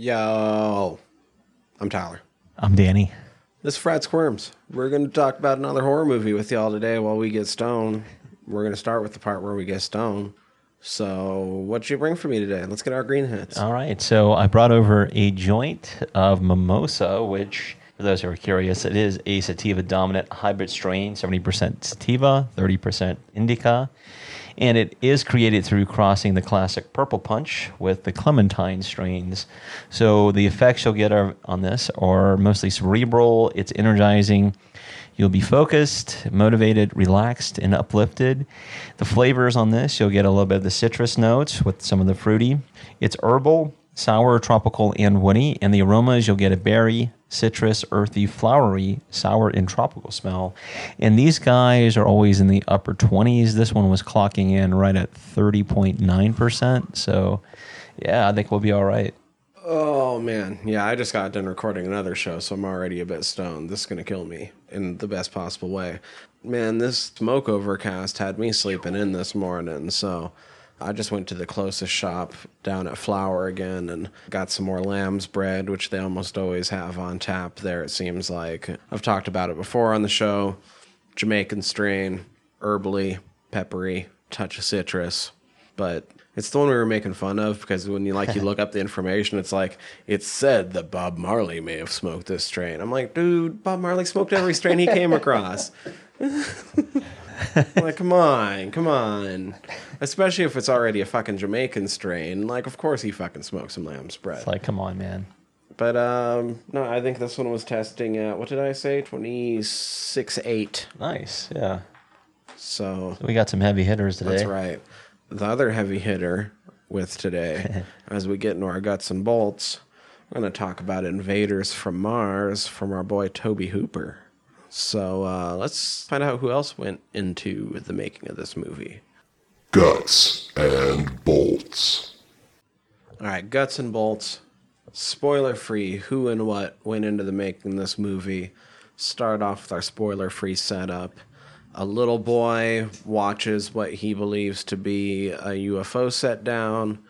Yo, I'm Tyler. I'm Danny. This is Frat Squirms. We're going to talk about another horror movie with y'all today while we get stoned. We're going to start with the part where we get stoned. So, what you bring for me today? Let's get our green hits. All right. So I brought over a joint of mimosa, which, for those who are curious, it is a sativa dominant hybrid strain, 70% sativa, 30% indica. And it is created through crossing the classic purple punch with the clementine strains. So the effects you'll get are, on this are mostly cerebral, it's energizing. You'll be focused, motivated, relaxed, and uplifted. The flavors on this, you'll get a little bit of the citrus notes with some of the fruity. It's herbal, sour, tropical, and woody. And the aromas, you'll get a berry, citrus, earthy, flowery, sour, and tropical smell. And these guys are always in the upper 20s. This one was clocking in right at 30.9%. So, yeah, I think we'll be all right. Oh, man. Yeah, I just got done recording another show, so I'm already a bit stoned. This is going to kill me in the best possible way. Man, this smoke overcast had me sleeping in this morning, so. I just went to the closest shop down at Flower again and got some more lamb's bread, which they almost always have on tap there, it seems like. I've talked about it before on the show. Jamaican strain, herbally, peppery, touch of citrus. But it's the one we were making fun of because when you like you look up the information, it's like it's said that Bob Marley may have smoked this strain. I'm like, dude, Bob Marley smoked every strain he came across. like, come on, come on. Especially if it's already a fucking Jamaican strain. Like, of course he fucking smoked some lamb's bread. It's like, come on, man. But um, no, I think this one was testing at what did I say? Twenty six eight. Nice. Yeah. So We got some heavy hitters today. that's right. The other heavy hitter with today, as we get into our guts and bolts, we're going to talk about Invaders from Mars from our boy Tobe Hooper. So uh, let's find out who else went into the making of this movie. Guts and bolts. All right, guts and bolts. Spoiler free. Who and what went into the making of this movie? Start off with our spoiler free setup. A little boy watches what he believes to be a UFO set down,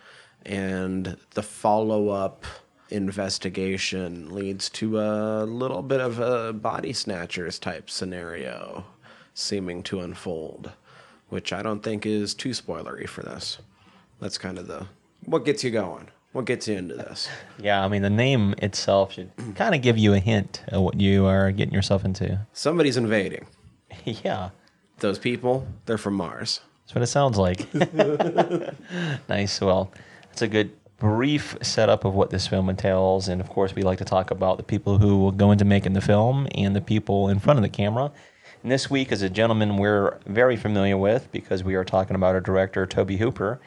and the follow up investigation leads to a little bit of a body snatchers type scenario seeming to unfold, which I don't think is too spoilery for this. That's kind of the what gets you going. What gets you into this? Yeah, I mean, the name itself should kind of give you a hint of what you are getting yourself into. Somebody's invading. yeah, Those people, they're from Mars. that's what it sounds like. nice. Well, that's a good brief setup of what this film entails. And of course, we like to talk about the people who will go into making the film and the people in front of the camera. And this week is a gentleman we're very familiar with because we are talking about our director, Tobe Hooper.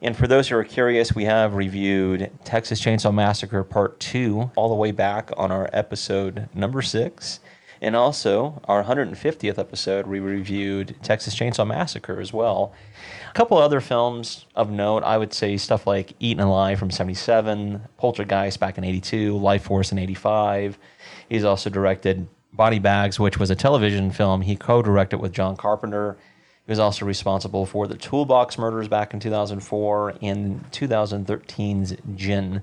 And for those who are curious, we have reviewed Texas Chainsaw Massacre Part 2 all the way back on our episode number six. And also, our 150th episode, we reviewed Texas Chainsaw Massacre as well. A couple other films of note, I would say stuff like Eaten Alive from 77, Poltergeist back in 82, Lifeforce in 85. He's also directed Body Bags, which was a television film he co directed with John Carpenter. He was also responsible for the Toolbox Murders back in 2004 and 2013's Djinn.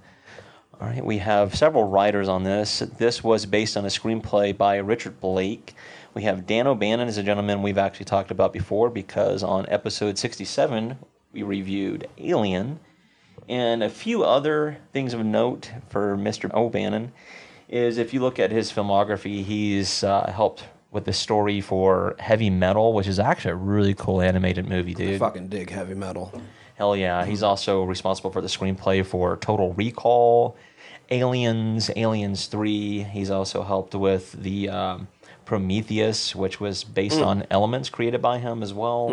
All right, we have several writers on this. This was based on a screenplay by Richard Blake. We have Dan O'Bannon is a gentleman we've actually talked about before because on episode 67 we reviewed Alien. And a few other things of note for Mr. O'Bannon is if you look at his filmography, he's uh, helped with the story for Heavy Metal, which is actually a really cool animated movie, dude. Fucking dig heavy metal. Hell yeah. He's also responsible for the screenplay for Total Recall, Aliens, Aliens 3. He's also helped with the um, Prometheus, which was based on elements created by him as well.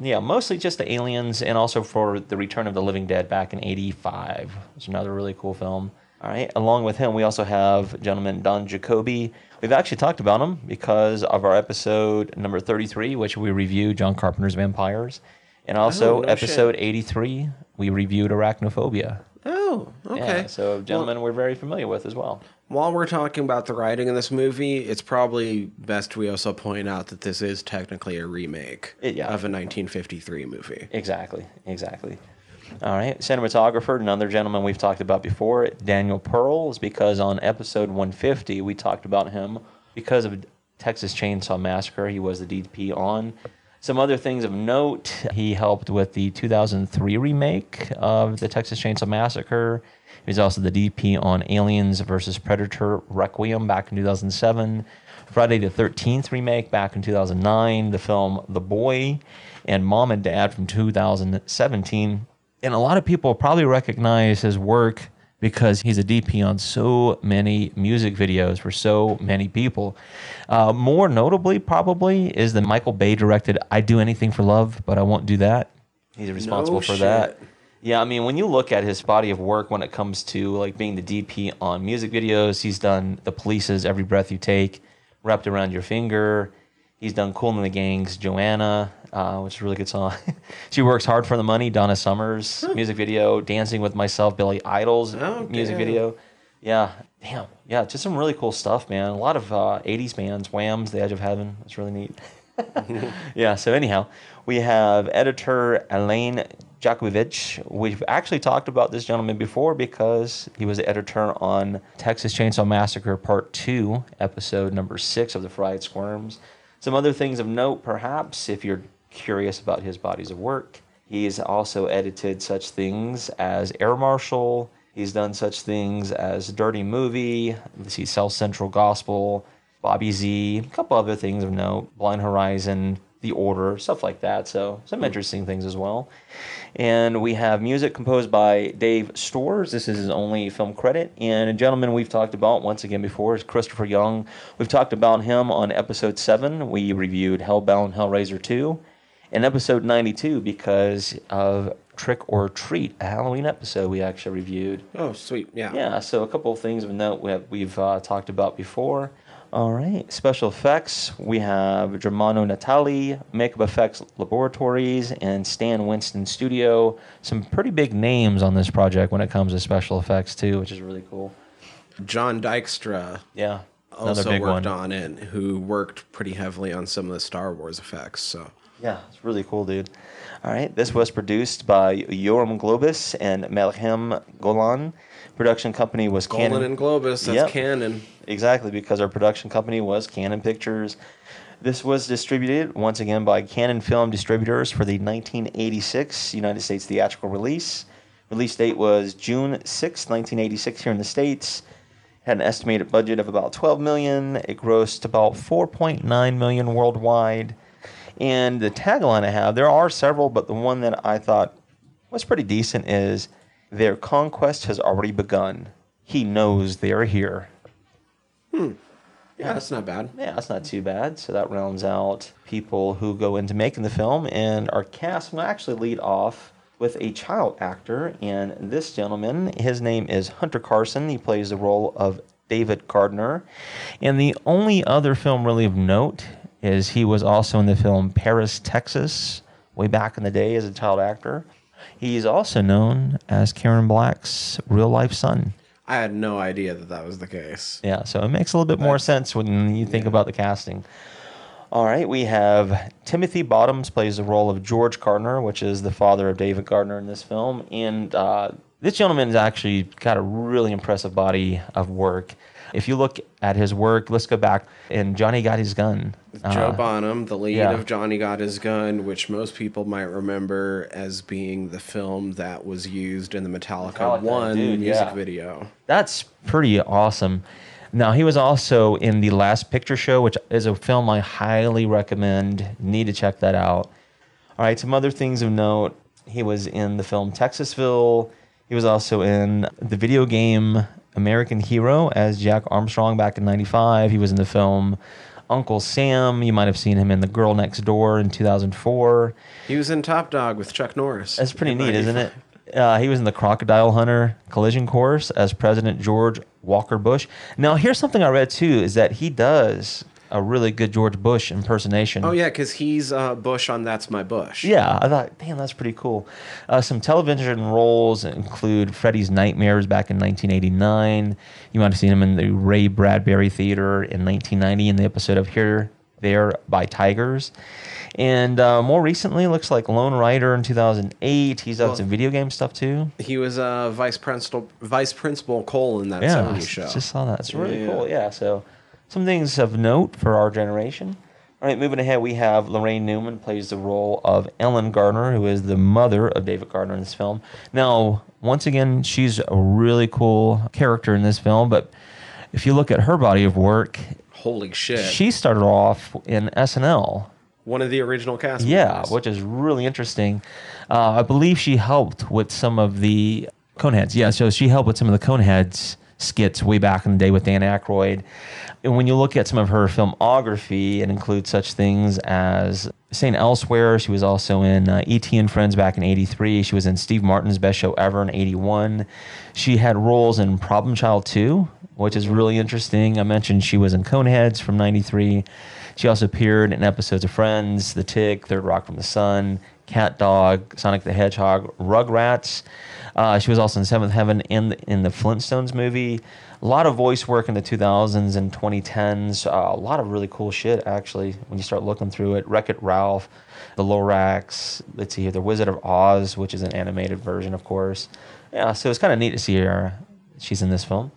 Yeah, mostly just the Aliens and also for The Return of the Living Dead back in 85. It's another really cool film. All right. Along with him, we also have gentleman Don Jakoby. We've actually talked about him because of our episode number 33, which we reviewed John Carpenter's Vampires. And also Oh, no episode 83, we reviewed Arachnophobia. Oh, okay. Yeah, so gentlemen we're very familiar with as well. While we're talking about the writing in this movie, it's probably best we also point out that this is technically a remake It- yeah. of a 1953 movie. Exactly, exactly. All right, cinematographer, another gentleman we've talked about before, Daniel Pearl, is because on episode 150 we talked about him because of Texas Chainsaw Massacre. He was the DP on. Some other things of note: he helped with the 2003 remake of the Texas Chainsaw Massacre. He was also the DP on Aliens versus Predator Requiem back in 2007. Friday the 13th remake back in 2009, the film The Boy, and Mom and Dad from 2017 and a lot of people probably recognize his work because he's a DP on so many music videos for so many people. Uh, more notably, probably, is the Michael Bay directed "I Do Anything for Love, but I Won't Do That." He's responsible for shit. that. Yeah, I mean, when you look at his body of work when it comes to like being the DP on music videos, he's done The Police's "Every Breath You Take," "Wrapped Around Your Finger." He's done Kool and the Gang's "Joanna," uh, which is a really good song. she works hard for the money. Donna Summers music video, "Dancing with Myself," Billy Idol's Oh, music damn. video. Yeah, damn, yeah, just some really cool stuff, man. A lot of uh, '80s bands, Wham's, "The Edge of Heaven." It's really neat. yeah. So anyhow, we have editor Alain Jakubowicz. We've actually talked about this gentleman before because he was the editor on Texas Chainsaw Massacre Part Two, episode number six of the Fried Squirms. Some other things of note, perhaps, if you're curious about his bodies of work. He's also edited such things as Air Marshal. He's done such things as Dirty Movie. Let's see, South Central Gospel, Bobby Z, a couple other things of note, Blind Horizon, The Order, stuff like that. So some hmm. interesting things as well. And we have music composed by Dave Storrs. This is his only film credit. And a gentleman we've talked about once again before is Christopher Young. We've talked about him on episode 7. We reviewed Hellbound Hellraiser 2. And episode 92 because of Trick or Treat, a Halloween episode we actually reviewed. Oh, sweet. Yeah. Yeah, so a couple of things of note we have, we've uh, talked about before. All right, special effects. We have Germano Natali, Makeup Effects Laboratories, and Stan Winston Studio. Some pretty big names on this project when it comes to special effects too, which is really cool. John Dykstra Yeah, another also big worked one. on it, who worked pretty heavily on some of the Star Wars effects. So Yeah, it's really cool, dude. All right, this was produced by Yoram Globus and Melchem Golan. Production company was Golan Cannon. and Globus, that's Yep. canon. Exactly, because our production company was Cannon Pictures. This was distributed once again by Cannon Film Distributors for the 1986 United States theatrical release. Release date was June 6, 1986, here in the States. Had an estimated budget of about 12 million. It grossed about 4.9 million worldwide. And the tagline I have, there are several, but the one that I thought was pretty decent is Their conquest has already begun. He knows they are here. Hmm. Yeah, that's not bad. Yeah, that's not too bad. So that rounds out people who go into making the film. And our cast will actually lead off with a child actor. And this gentleman, his name is Hunter Carson. He plays the role of David Gardner. And the only other film really of note is he was also in the film Paris, Texas, way back in the day as a child actor. He's also known as Karen Black's real life son. I had no idea that that was the case. Yeah, so it makes a little bit more sense when you think about the casting. All right, we have Timothy Bottoms plays the role of George Gardner, which is the father of David Gardner in this film, and uh, this gentleman has actually got a really impressive body of work. If you look at his work, let's go back and Johnny Got His Gun. Joe Uh, Bonham, the lead yeah. of Johnny Got His Gun, which most people might remember as being the film that was used in the Metallica, Metallica, 1 dude, music yeah. video. That's pretty awesome. Now he was also in the Last Picture Show, which is a film I highly recommend. Need to check that out. All right, some other things of note. He was in the film Texasville. He was also in the video game American Hero as Jack Armstrong back in '95. He was in the film Uncle Sam. You might have seen him in The Girl Next Door in 2004. He was in Top Dog with Chuck Norris. That's pretty neat, isn't it? Uh, he was in the Crocodile Hunter collision course as President George Walker Bush. Now, here's something I read too: is that he does a really good George Bush impersonation. Oh, yeah, because he's uh, Bush on That's My Bush. Yeah, I thought, damn, that's pretty cool. Uh, some television roles include Freddy's Nightmares back in 1989. You might have seen him in the Ray Bradbury Theater in 1990 in the episode of Here there by tigers. And uh, more recently, looks like Lone Rider in 2008. He's done Well- some video game stuff too. He was uh, vice principal vice principal Cole in that Yeah, 70s I show. just saw that. It's really Yeah. cool. Yeah, so some things of note for our generation. All right, moving ahead, we have Laraine Newman plays the role of Ellen Gardner, who is the mother of David Gardner in this film. Now, once again, she's a really cool character in this film, but if you look at her body of work, Holy shit! she started off in SNL. One of the original cast. Yeah, members. which is really interesting. Uh, I believe she helped with some of the Coneheads. Yeah, so she helped with some of the Coneheads skits way back in the day with Dan Aykroyd. And when you look at some of her filmography, it includes such things as St. Elsewhere. She was also in uh, E.T. and Friends back in 83. She was in Steve Martin's Best Show Ever in 81. She had roles in Problem Child 2, which is really interesting. I mentioned she was in Coneheads from 93. She also appeared in episodes of Friends, The Tick, Third Rock from the Sun, Cat Dog, Sonic the Hedgehog, Rugrats. Uh, she was also in Seventh Heaven in the, in the Flintstones movie. A lot of voice work in the 2000s and 2010s. Uh, a lot of really cool shit, actually, when you start looking through it. Wreck It Ralph, The Lorax, let's see here, The Wizard of Oz, which is an animated version, of course. Yeah, so it's kind of neat to see her. She's in this film.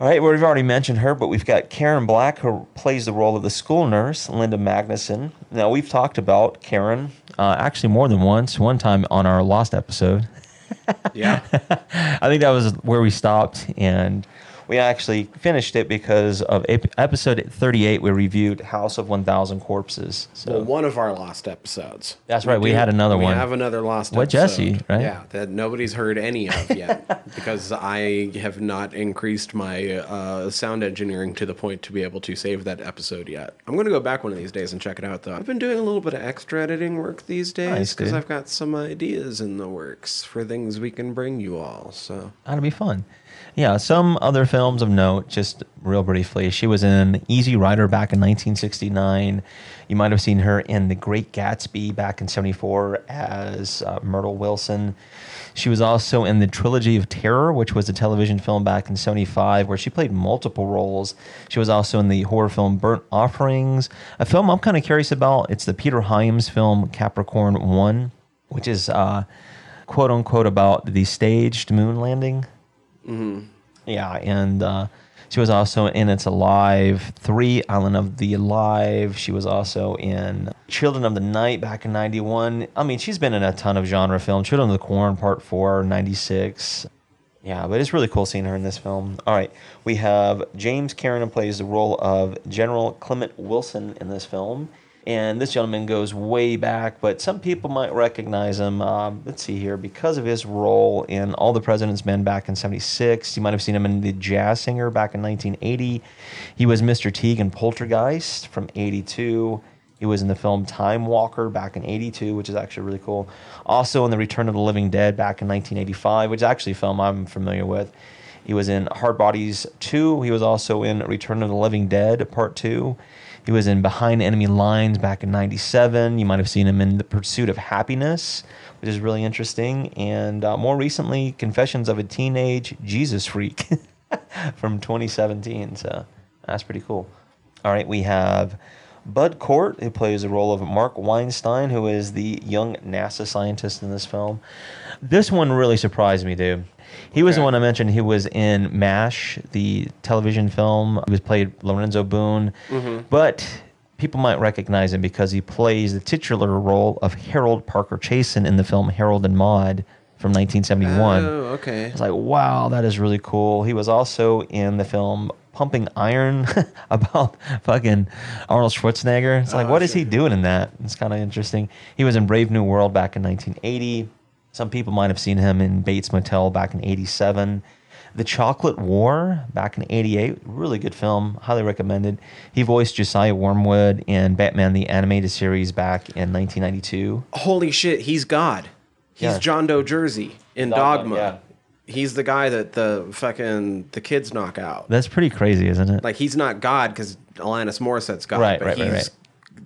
All right, well, we've already mentioned her, but we've got Karen Black, who plays the role of the school nurse, Linda Magnuson. Now, we've talked about Karen uh, actually more than once, one time on our Lost episode. yeah. I think that was where we stopped, and we actually finished it because of ep- episode 38. We reviewed House of 1,000 Corpses. So Well, one of our lost episodes. That's right, we had another we one. We have another lost What. Jesse, right? Yeah, that nobody's heard any of yet because I have not increased my uh, sound engineering to the point to be able to save that episode yet. I'm going to go back one of these days and check it out, though. I've been doing a little bit of extra editing work these days because dude. I've got some ideas in the works for things we can bring you all. So That'll be fun. Yeah, some other films of note, just real briefly. She was in Easy Rider back in 1969. You might have seen her in The Great Gatsby back in 74 as uh, Myrtle Wilson. She was also in The Trilogy of Terror, which was a television film back in 75 where she played multiple roles. She was also in the horror film Burnt Offerings, a film I'm kind of curious about. It's the Peter Hyams film Capricorn 1, which is uh, quote unquote about the staged moon landing. Yeah, and uh, she was also in It's Alive 3, Island of the Alive. She was also in Children of the Night back in 91. I mean, she's been in a ton of genre films. Children of the Corn Part 4, 96. Yeah, but it's really cool seeing her in this film. All right, we have James Karen plays the role of General Clement Wilson in this film. And this gentleman goes way back, but some people might recognize him. Um, let's see here, because of his role in All the President's Men back in '76. You might have seen him in The Jazz Singer back in 1980. He was Mr. Teague in Poltergeist from '82. He was in the film Time Walker back in '82, which is actually really cool. Also in The Return of the Living Dead back in 1985, which is actually a film I'm familiar with. He was in Hard Bodies 2. He was also in Return of the Living Dead Part 2. He was in Behind Enemy Lines back in 97. You might have seen him in The Pursuit of Happiness, which is really interesting. And uh, more recently, Confessions of a Teenage Jesus Freak from 2017. So that's pretty cool. All right, we have Bud Cort, who plays the role of Mark Weinstein, who is the young NASA scientist in this film. This one really surprised me, dude. He was the one I mentioned He was in MASH, the television film. He was played Lorenzo Boone, mm-hmm. but people might recognize him because he plays the titular role of Harold Parker Chasen in the film Harold and Maude from 1971. Oh, okay. It's like, wow, that is really cool. He was also in the film Pumping Iron about fucking Arnold Schwarzenegger. It's like, Oh, what is he doing in that? It's kind of interesting. He was in Brave New World back in 1980. Some people might have seen him in Bates Motel back in 87. The Chocolate War back in 88. Really good film. Highly recommended. He voiced Josiah Wormwood in Batman the Animated Series back in 1992. Holy shit, he's God. He's Yeah. John Doe Jersey in Dogma, Dogma. yeah. He's the guy that the fucking the kids knock out. That's pretty crazy, isn't it? Like he's not God because Alanis Morissette's God, Right, but right, he's right, right.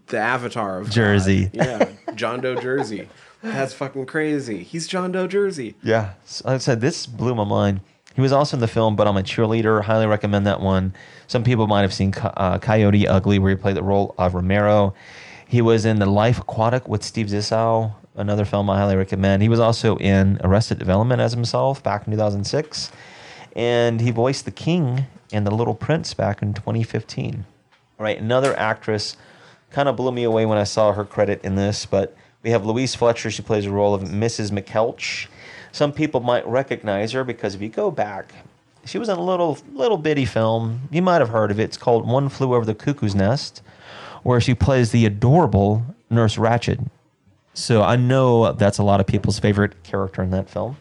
the avatar of God. Jersey. Yeah, John Doe Jersey. That's fucking crazy. He's John Doe Jersey. Yeah, so like I said this blew my mind. He was also in the film, but I'm a cheerleader. Highly recommend that one. Some people might have seen uh, Coyote Ugly, where he played the role of Romero. He was in The Life Aquatic with Steve Zissou, another film I highly recommend. He was also in Arrested Development as himself back in 2006. And he voiced the king in The Little Prince back in 2015. All right, another actress kind of blew me away when I saw her credit in this, but we have Louise Fletcher. She plays the role of Mrs. McKeltch. Some people might recognize her because if you go back, she was in a little little bitty film. You might have heard of it. It's called One Flew Over the Cuckoo's Nest, where she plays the adorable Nurse Ratched. So I know that's a lot of people's favorite character in that film.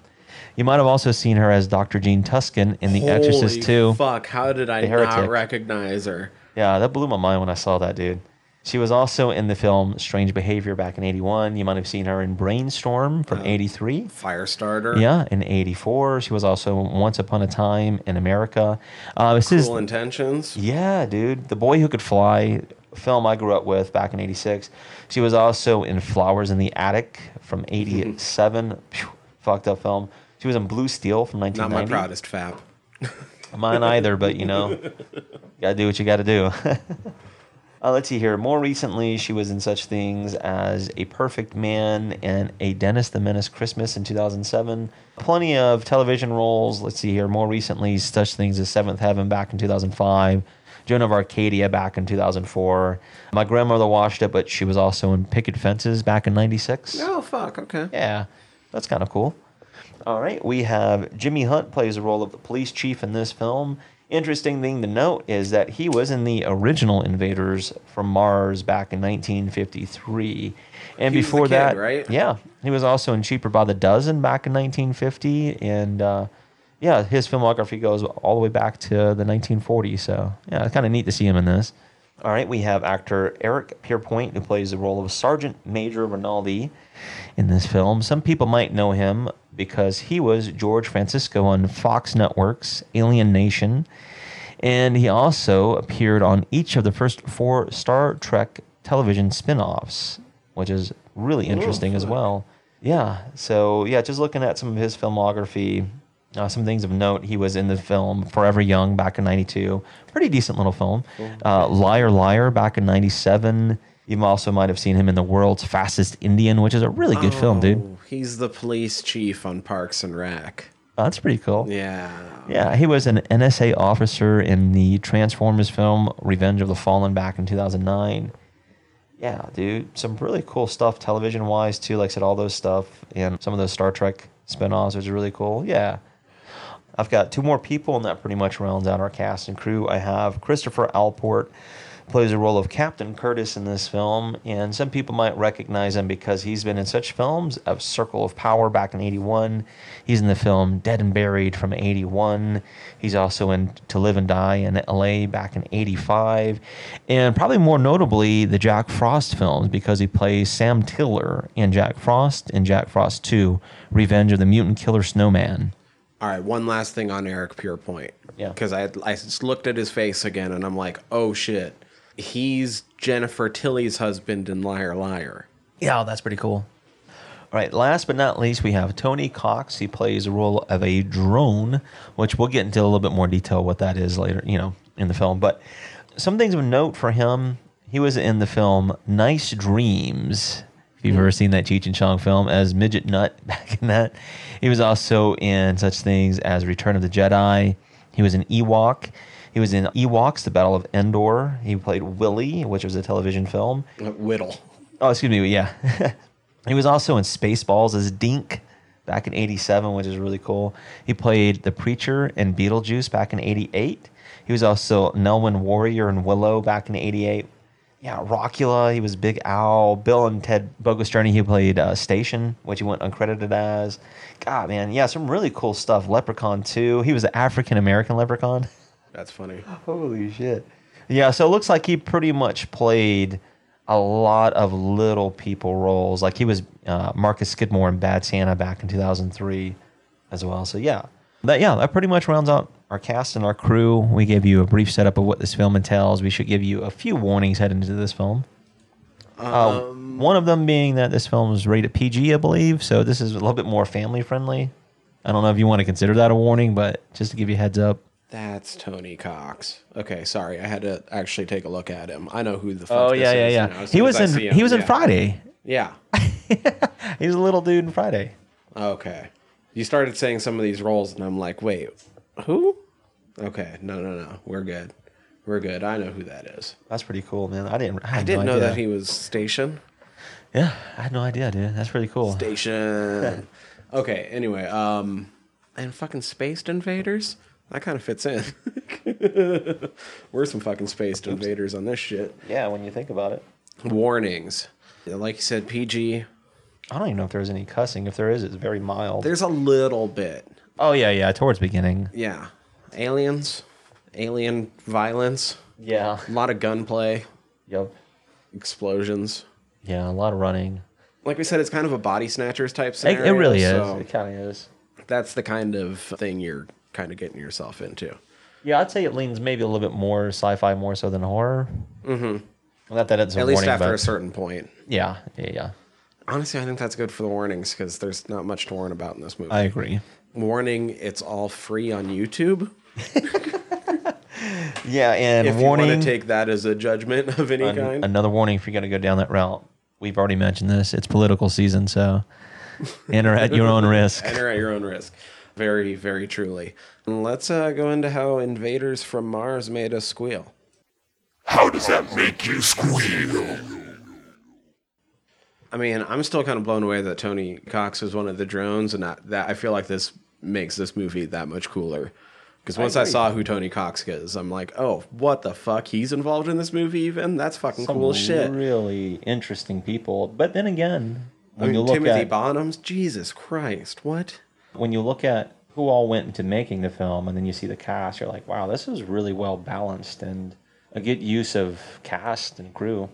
You might have also seen her as Dr. Gene Tuskin in The Exorcist Holy 2. Fuck! How did I not recognize her? Yeah, that blew my mind when I saw that, dude. She was also in the film Strange Behavior back in 81. You might have seen her in Brainstorm from 83. Firestarter. Yeah, in 84. She was also Once Upon a Time in America. Uh, this is, Cruel Intentions. yeah, dude. The Boy Who Could Fly, film I grew up with back in 86. She was also in Flowers in the Attic from 87. Phew, fucked up film. She was in Blue Steel from 1990. Not 1990. my proudest fap. Mine either, but you know, you gotta do what you gotta do. uh, let's see here. More recently, she was in such things as A Perfect Man and A Dennis the Menace Christmas in 2007. Plenty of television roles. Let's see here. More recently, such things as Seventh Heaven back in 2005. Joan of Arcadia back in 2004. My grandmother watched it, but she was also in Picket Fences back in 96. Oh fuck. Okay. Yeah, that's kind of cool. All right, we have Jimmy Hunt plays the role of the police chief in this film. Interesting thing to note is that he was in the original Invaders from Mars back in 1953, and He before kid, that, right? yeah, he was also in Cheaper by the Dozen back in 1950, and uh, yeah, his filmography goes all the way back to the 1940s. So yeah, it's kind of neat to see him in this. All right, we have actor Eric Pierpoint who plays the role of Sergeant Major Rinaldi in this film. Some people might know him because he was George Francisco on Fox Network's Alien Nation, and he also appeared on each of the first four Star Trek television spin-offs, which is really interesting as well. Yeah, so yeah, just looking at some of his filmography, uh, some things of note. He was in the film Forever Young back in '92, pretty decent little film. Uh, Liar Liar back in '97. You also might have seen him in The World's Fastest Indian, which is a really good film, dude. Oh, He's the police chief on Parks and Rec. Oh, that's pretty cool. Yeah. Yeah, he was an NSA officer in the Transformers film Revenge of the Fallen back in 2009. Yeah, dude, some really cool stuff television wise too. Like I said, all those stuff and some of those Star Trek spin-offs was really cool. Yeah. I've got two more people, and that pretty much rounds out our cast and crew. I have Christopher Allport plays the role of Captain Curtis in this film, and some people might recognize him because he's been in such films as Circle of Power back in '81. He's in the film Dead and Buried from '81. He's also in To Live and Die in L.A. back in '85, and probably more notably the Jack Frost films because he plays Sam Tiller in Jack Frost and Jack Frost 2: Revenge of the Mutant Killer Snowman. All right. One last thing on Eric Pierpoint. Yeah. Because I I just looked at his face again and I'm like, oh shit, he's Jennifer Tilly's husband in Liar Liar. Yeah, that's pretty cool. All right, last but not least, we have Tony Cox. He plays the role of a drone, which we'll get into a little bit more detail what that is later, you know, in the film. But some things of note for him, he was in the film Nice Dreams. If you've mm. ever seen that Cheech and Chong film as Midget Nut back in that. He was also in such things as Return of the Jedi. He was in Ewok. He was in Ewoks, The Battle of Endor. He played Willie, which was a television film. Uh, Whittle. Oh, excuse me. Yeah. he was also in Spaceballs as Dink back in 87, which is really cool. He played the preacher in Beetlejuice back in 88. He was also Nelwyn Warrior in Willow back in 88. Yeah, Rockula, he was Big Owl. Bill and Ted Bogus Journey, he played uh, Station, which he went uncredited as. God, man. Yeah, some really cool stuff. Leprechaun 2. He was the African American Leprechaun. That's funny. Holy shit. Yeah, so it looks like he pretty much played a lot of little people roles. Like he was uh, Marcus Skidmore in Bad Santa back in 2003 as well. So yeah, that yeah, that pretty much rounds out our cast and our crew. We gave you a brief setup of what this film entails. We should give you a few warnings heading into this film. Uh, one of them being that this film is rated PG, I believe. So this is a little bit more family friendly. I don't know if you want to consider that a warning, but just to give you a heads up. That's Tony Cox. Okay, sorry, I had to actually take a look at him. I know who the fuck. Oh yeah, yeah, is yeah. now, as He was in him. he was in Friday. Yeah. He was a little dude in Friday. Okay. You started saying some of these roles, and I'm like, wait, who? Okay, no, no, no, we're good. We're good. I know who that is. That's pretty cool, man. I didn't. I, I didn't no know that he was Station. Yeah, I had no idea, dude. That's pretty cool. Station. okay. Anyway, um, and fucking Spaced Invaders. That kind of fits in. We're some fucking Spaced Invaders on this shit. Yeah, when you think about it. Warnings. Like you said, PG. I don't even know if there's any cussing. If there is, it's very mild. There's a little bit. oh yeah, yeah. Towards beginning. Yeah. Aliens. Alien violence. Yeah. A lot of gunplay. Yep. Explosions. Yeah, a lot of running. Like we said, it's kind of a body snatchers type It, scenario. it really is. so It kind of is. that's the kind of thing you're kind of getting yourself into. Yeah, I'd say it leans maybe a little bit more sci-fi more so than horror. Mm-hmm. Not that it's a At least warning, after but- a certain point. Yeah, yeah, yeah. Honestly, I think that's good for the warnings because there's not much to warn about in this movie. I agree. Warning: It's all free on YouTube. Yeah, and If you warning. want to take that as a judgment of any an- kind, another warning if you're going to go down that route. We've already mentioned this. It's political season, so enter at your own risk. enter at your own risk. Very, very truly. And let's uh, go into how invaders from Mars made us squeal. How does that make you squeal? I mean, I'm still kind of blown away that Tony Cox was one of the drones, and that, that I feel like this makes this movie that much cooler. Because once I, agree. saw who Tony Cox is, I'm like, oh, what the fuck? He's involved in this movie, even? That's fucking Some cool shit. really interesting people. But then again, I when mean, you look Timothy at Bottoms, Jesus Christ, what? When you look at who all went into making the film, and then you see the cast, you're like, wow, this is really well balanced and a good use of cast and crew.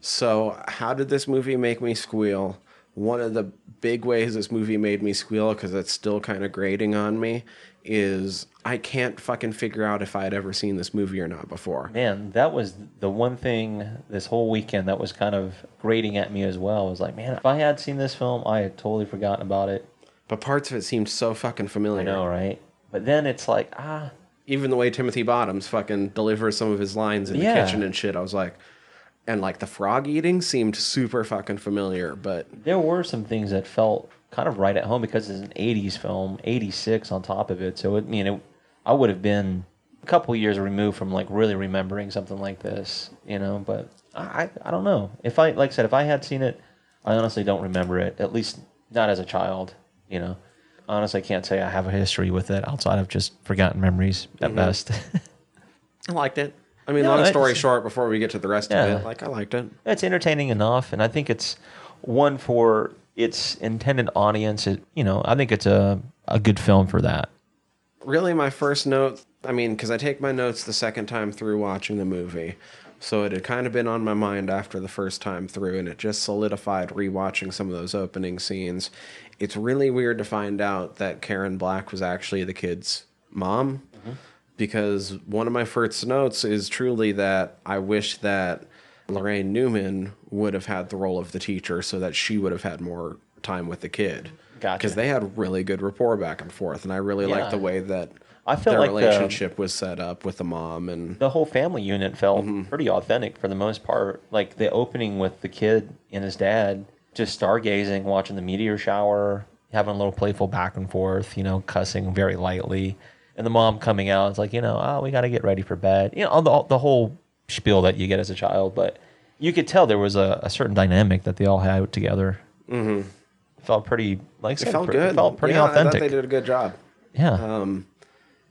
So, how did this movie make me squeal? One of the big ways this movie made me squeal, because it's still kind of grating on me, is I can't fucking figure out if I had ever seen this movie or not before. Man, that was the one thing this whole weekend that was kind of grating at me as well. Was like, man, if I had seen this film, I had totally forgotten about it. But parts of it seemed so fucking familiar. I know, right? But then it's like, ah, Even the way Timothy Bottoms fucking delivers some of his lines in the Yeah. kitchen and shit, I was like, and like the frog eating seemed super fucking familiar, but there were some things that felt kind of right at home because it's an 80s film 86 on top of it so it, I mean it, i would have been a couple years removed from like really remembering something like this you know but I, I i don't know if i like i said if i had seen it i honestly don't remember it at least not as a child you know? Honestly i can't say i have a history with it outside of just forgotten memories at mm-hmm. best. I liked it. I mean, No, long story short, before we get to the rest Yeah. of it, like I liked it. it's entertaining enough and i think it's one for its intended audience. It, you know i think it's a, a good film for that. Really my first note i mean because i take my notes the second time through watching the movie. So it had kind of been on my mind after the first time through and it just solidified rewatching some of those opening scenes it's really weird to find out that karen black was actually the kid's mom because one of my first notes is truly that i wish that laraine newman would have had the role of the teacher so that she would have had more time with the kid Gotcha. because they had really good rapport back and forth and i really Yeah. liked the way that I felt their like the- relationship was set up with the mom and the whole family unit felt Mm-hmm. pretty authentic for the most part. Like the opening with the kid and his dad just stargazing, watching the meteor shower, having a little playful back and forth, you know, cussing very lightly. And the mom coming out, it's like, you know, oh, we got to get ready for bed. You know, the, the whole spiel that you get as a child. But you could tell there was a, a certain dynamic that they all had together. Mm-hmm. Felt pretty, like it said, felt pre- good felt pretty yeah, i authentic. thought they did a good job yeah.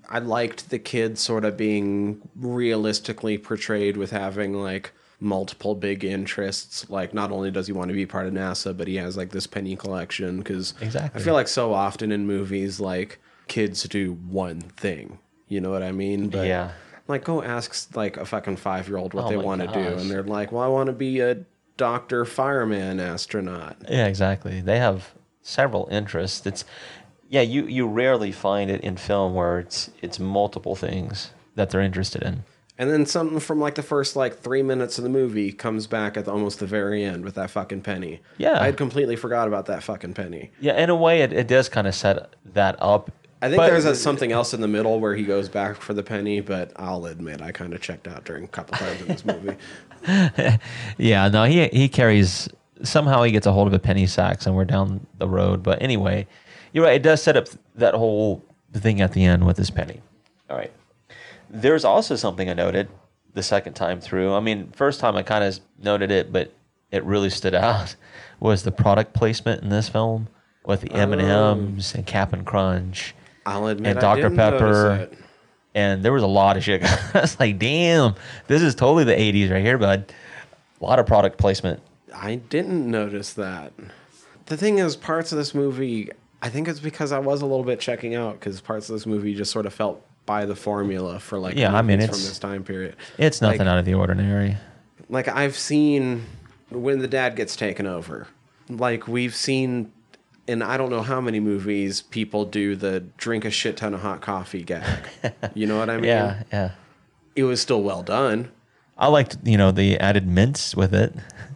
i liked the kids sort of being realistically portrayed with having like multiple big interests like not only does he want to be part of nasa but he has like this penny collection because Exactly. i feel like so often in movies like kids do one thing you know what i mean but Yeah. like go ask like a fucking five year old what Oh they want to do and they're like well i want to be a doctor fireman astronaut Yeah, exactly. They have several interests. It's yeah, you you rarely find it in film where it's it's multiple things that they're interested in. And then something from like the first like three minutes of the movie comes back at the, almost the very end with that fucking penny. Yeah. I had completely forgot about that fucking penny. Yeah, in a way, it, it does kind of set that up. I think But- there's a, something else in the middle where he goes back for the penny, but I'll admit I kind of checked out during a couple times in this movie. Yeah, no, he he carries somehow he gets a hold of a penny sack somewhere down the road. But anyway, you're right. It does set up that whole thing at the end with this penny. All right. There's also something I noted the second time through. I mean, first time I kind of noted it, but it really stood out was the product placement in this film with the M and M's and Cap'n Crunch I'll admit and I Dr didn't notice Pepper. And there was a lot of shit. I was like, damn, this is totally the 80s right here, bud. A lot of product placement. I didn't notice that. The thing is, parts of this movie, I think it's because I was a little bit checking out because parts of this movie just sort of felt by the formula for like Yeah, I mean, it's- from this time period. It's nothing Like- out of the ordinary. like I've seen when the dad gets taken over. Like we've seen in I don't know how many movies people do the drink a shit ton of hot coffee gag. You know what I mean? Yeah, yeah. It was still well done. I liked, you know, the added mints with it.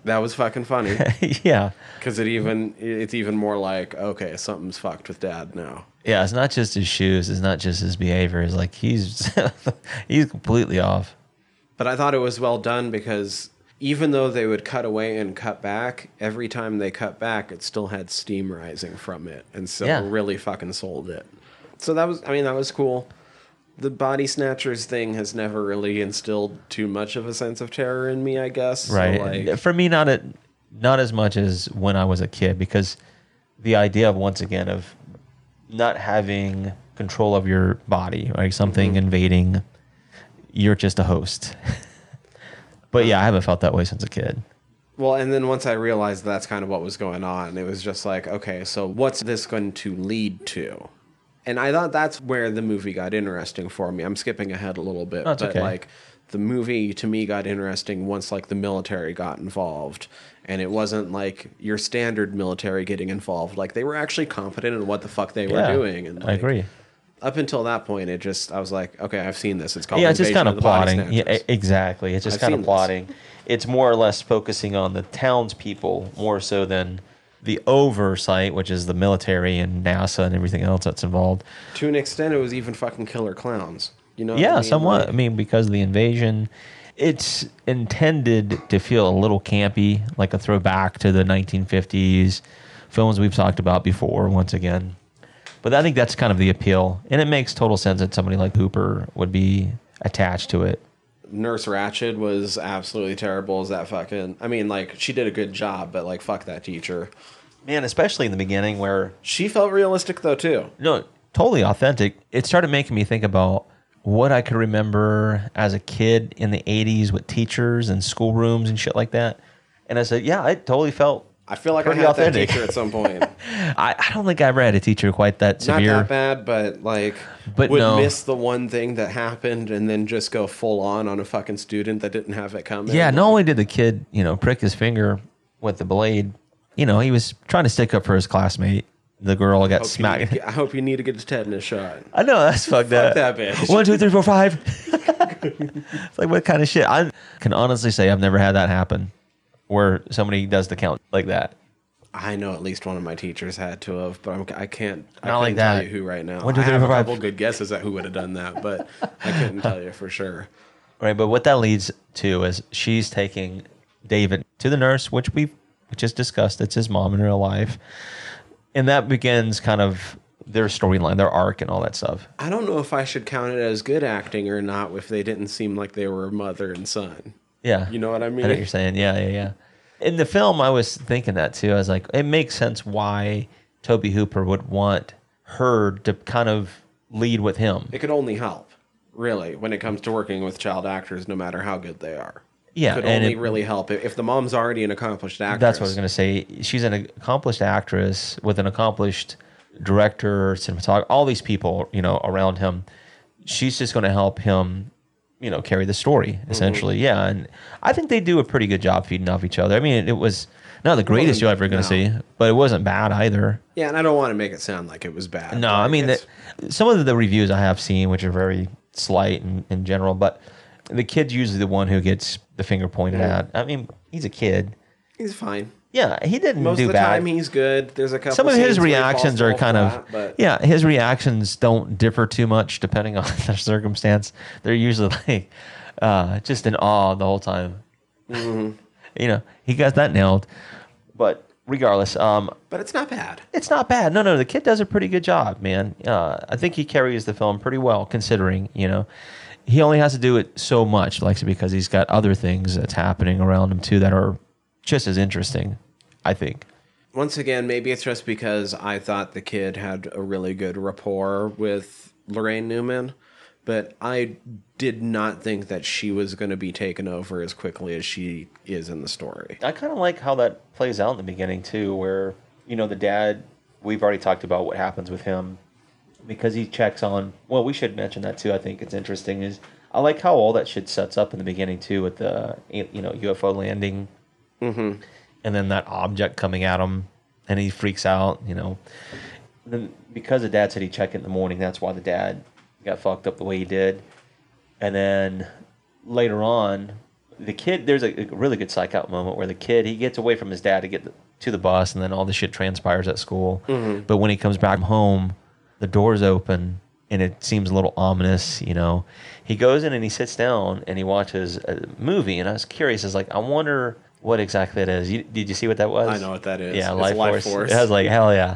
That was fucking funny yeah. because it even it's even more like okay, something's fucked with dad now. Yeah, it's not just his shoes, it's not just his behavior. It's like he's he's completely off. But I thought it was well done because even though they would cut away and cut back, every time they cut back, it still had steam rising from it, and so Yeah. really fucking sold it. So that was, I mean, that was cool. The body snatchers thing has never really instilled too much of a sense of terror in me, I guess. So, Right. like, For me not at, not as much as when I was a kid because the idea of once again of not having control of your body, like something Mm-hmm. invading, you're just a host. but yeah, I haven't felt that way since a kid. Well, and then once I realized that's kind of what was going on, it was just like, okay, so what's this going to lead to? And I thought that's where the movie got interesting for me. I'm skipping ahead a little bit, but okay. like the movie to me got interesting once like the military got involved. And it wasn't like your standard military getting involved. Like they were actually competent in what the fuck they Yeah, were doing. And I agree. Up until that point, it just I was like, okay, I've seen this. It's called yeah, it's just kind of Body plotting. Yeah, exactly. It's just I've kind of this. plotting. It's more or less focusing on the townspeople more so than the oversight, which is the military and NASA and everything else that's involved. to an extent, it was even fucking killer clowns. You know? what I Yeah, mean? somewhat. Like- I mean, because of the invasion, it's intended to feel a little campy, like a throwback to the 1950s films we've talked about before. Once again, but I think that's kind of the appeal, and it makes total sense that somebody like Hooper would be attached to it. Nurse Ratched was absolutely terrible as that fucking. I mean, like she did a good job, but like fuck that teacher. Man, especially in the beginning where She felt realistic though too. no, totally authentic. It started making me think about what I could remember as a kid in the 80s with teachers and schoolrooms and shit like that. And I said, yeah, I totally felt. I feel like I had authentic. that teacher at some point. I, I don't think I ever had a teacher quite that severe. Not that bad, but like But would no. miss the one thing that happened and then just go full on on a fucking student that didn't have it coming. Yeah, not only did the kid, you know, prick his finger with the blade, you know, he was trying to stick up for his classmate. The girl got Hope smacked. get- I hope you need to get a tetanus shot. I know that's fucked up. that bitch. One, two, three, four, five. it's like what kind of shit? I can honestly say I've never had that happen, where somebody does the count like that. I know at least one of my teachers had to have, but I'm, I can't. I Not like tell that. you who right now. One, two, I three, have four, a five. couple good guesses at who would have done that, but I couldn't tell you for sure. Right, but what that leads to is she's taking David to the nurse, which we just discussed. It's his mom in real life, and that begins kind of their storyline, their arc, and all that stuff. I don't know if I should count it as good acting or not if they didn't seem like they were mother and son. Yeah, You know what I I know mean? what you're saying. Yeah, yeah, yeah. In the film, I was thinking that too. I was like, it makes sense why Tobe Hooper would want her to kind of lead with him. It could only help, really, when it comes to working with child actors, no matter how good they are. Yeah, could only it- really help if, the mom's already an accomplished actress. That's what I was going to say. She's an accomplished actress with an accomplished director, cinematographer, all these people, you know, around him. She's just going to help him, you know, carry the story essentially. Mm-hmm. Yeah, and I think they do a pretty good job feeding off each other. I mean, it, was not the greatest you're ever going to no. see, but it wasn't bad either. Yeah, and I don't want to make it sound like it was bad. No, I mean that some of the reviews I have seen, which are very slight in, in general, but The kid's usually the one who gets the finger pointed at. I mean, he's a kid. He's fine. Yeah, he didn't Most do of the bad. time, he's good. There's a couple. Some of his scenes where he falls reactions are kind of but yeah. His reactions don't differ too much depending on the circumstance. They're usually like uh, just in awe the whole time. Mm-hmm. You know, he got that nailed. But regardless, um, but it's not bad. it's not bad. No, no, the kid does a pretty good job, man. Uh, I think he carries the film pretty well, considering you know he only has to do it so much, like because he's got other things that's happening around him too that are just as interesting. I think. Once again, maybe it's just because I thought the kid had a really good rapport with Laraine Newman, but I did not think that she was going to be taken over as quickly as she is in the story. I kind of like how that plays out in the beginning too, where you know the dad. We've already talked about what happens with him because he checks on. Well, we should mention that too. I think it's interesting. Is I like how all that shit sets up in the beginning too, with the you know UFO landing, mm-hmm. and then that object coming at him, and he freaks out. You know, then because the dad said he check in the morning, that's why the dad got fucked up the way he did, and then later on the kid there's a, a really good psych out moment where the kid he gets away from his dad to get the, to the bus and then all the shit transpires at school but when he comes back home the door's open and it seems a little ominous you know he goes in and he sits down and he watches a movie and i was curious is like i wonder what exactly it is you, did you see what that was I know what that is. yeah It's life, force. Force. i was like hell yeah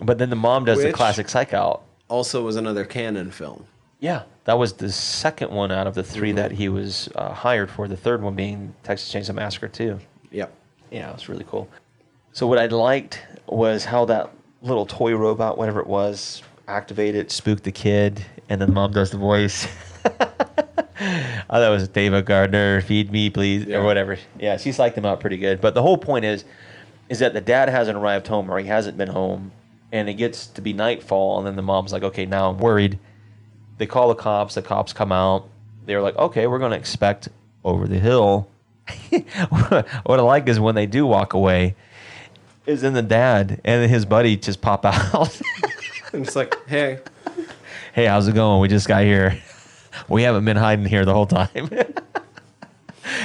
but then the mom does the classic psych out Also, was another Cannon film. yeah, that was the second one out of the 3 that he was uh, hired for. The third one being Texas Chainsaw Massacre 2. Yep. Yeah, it was really cool. So what I liked was how that little toy robot, whatever it was, activate it, spook the kid, and then mom does the voice. I thought it was David Gardner, feed me, please, Yeah. or whatever. Yeah, she psyched him out pretty good. But the whole point is, is that the dad hasn't arrived home or he hasn't been home, and it gets to be nightfall, and then the mom's like, okay, now I'm worried. They call the cops. The cops come out. They're like, okay, we're going to expect over the hill. what I like is when they do walk away, is in the dad and his buddy just pop out. And it's like, hey, hey, how's it going? We just got here. We haven't been hiding here the whole time.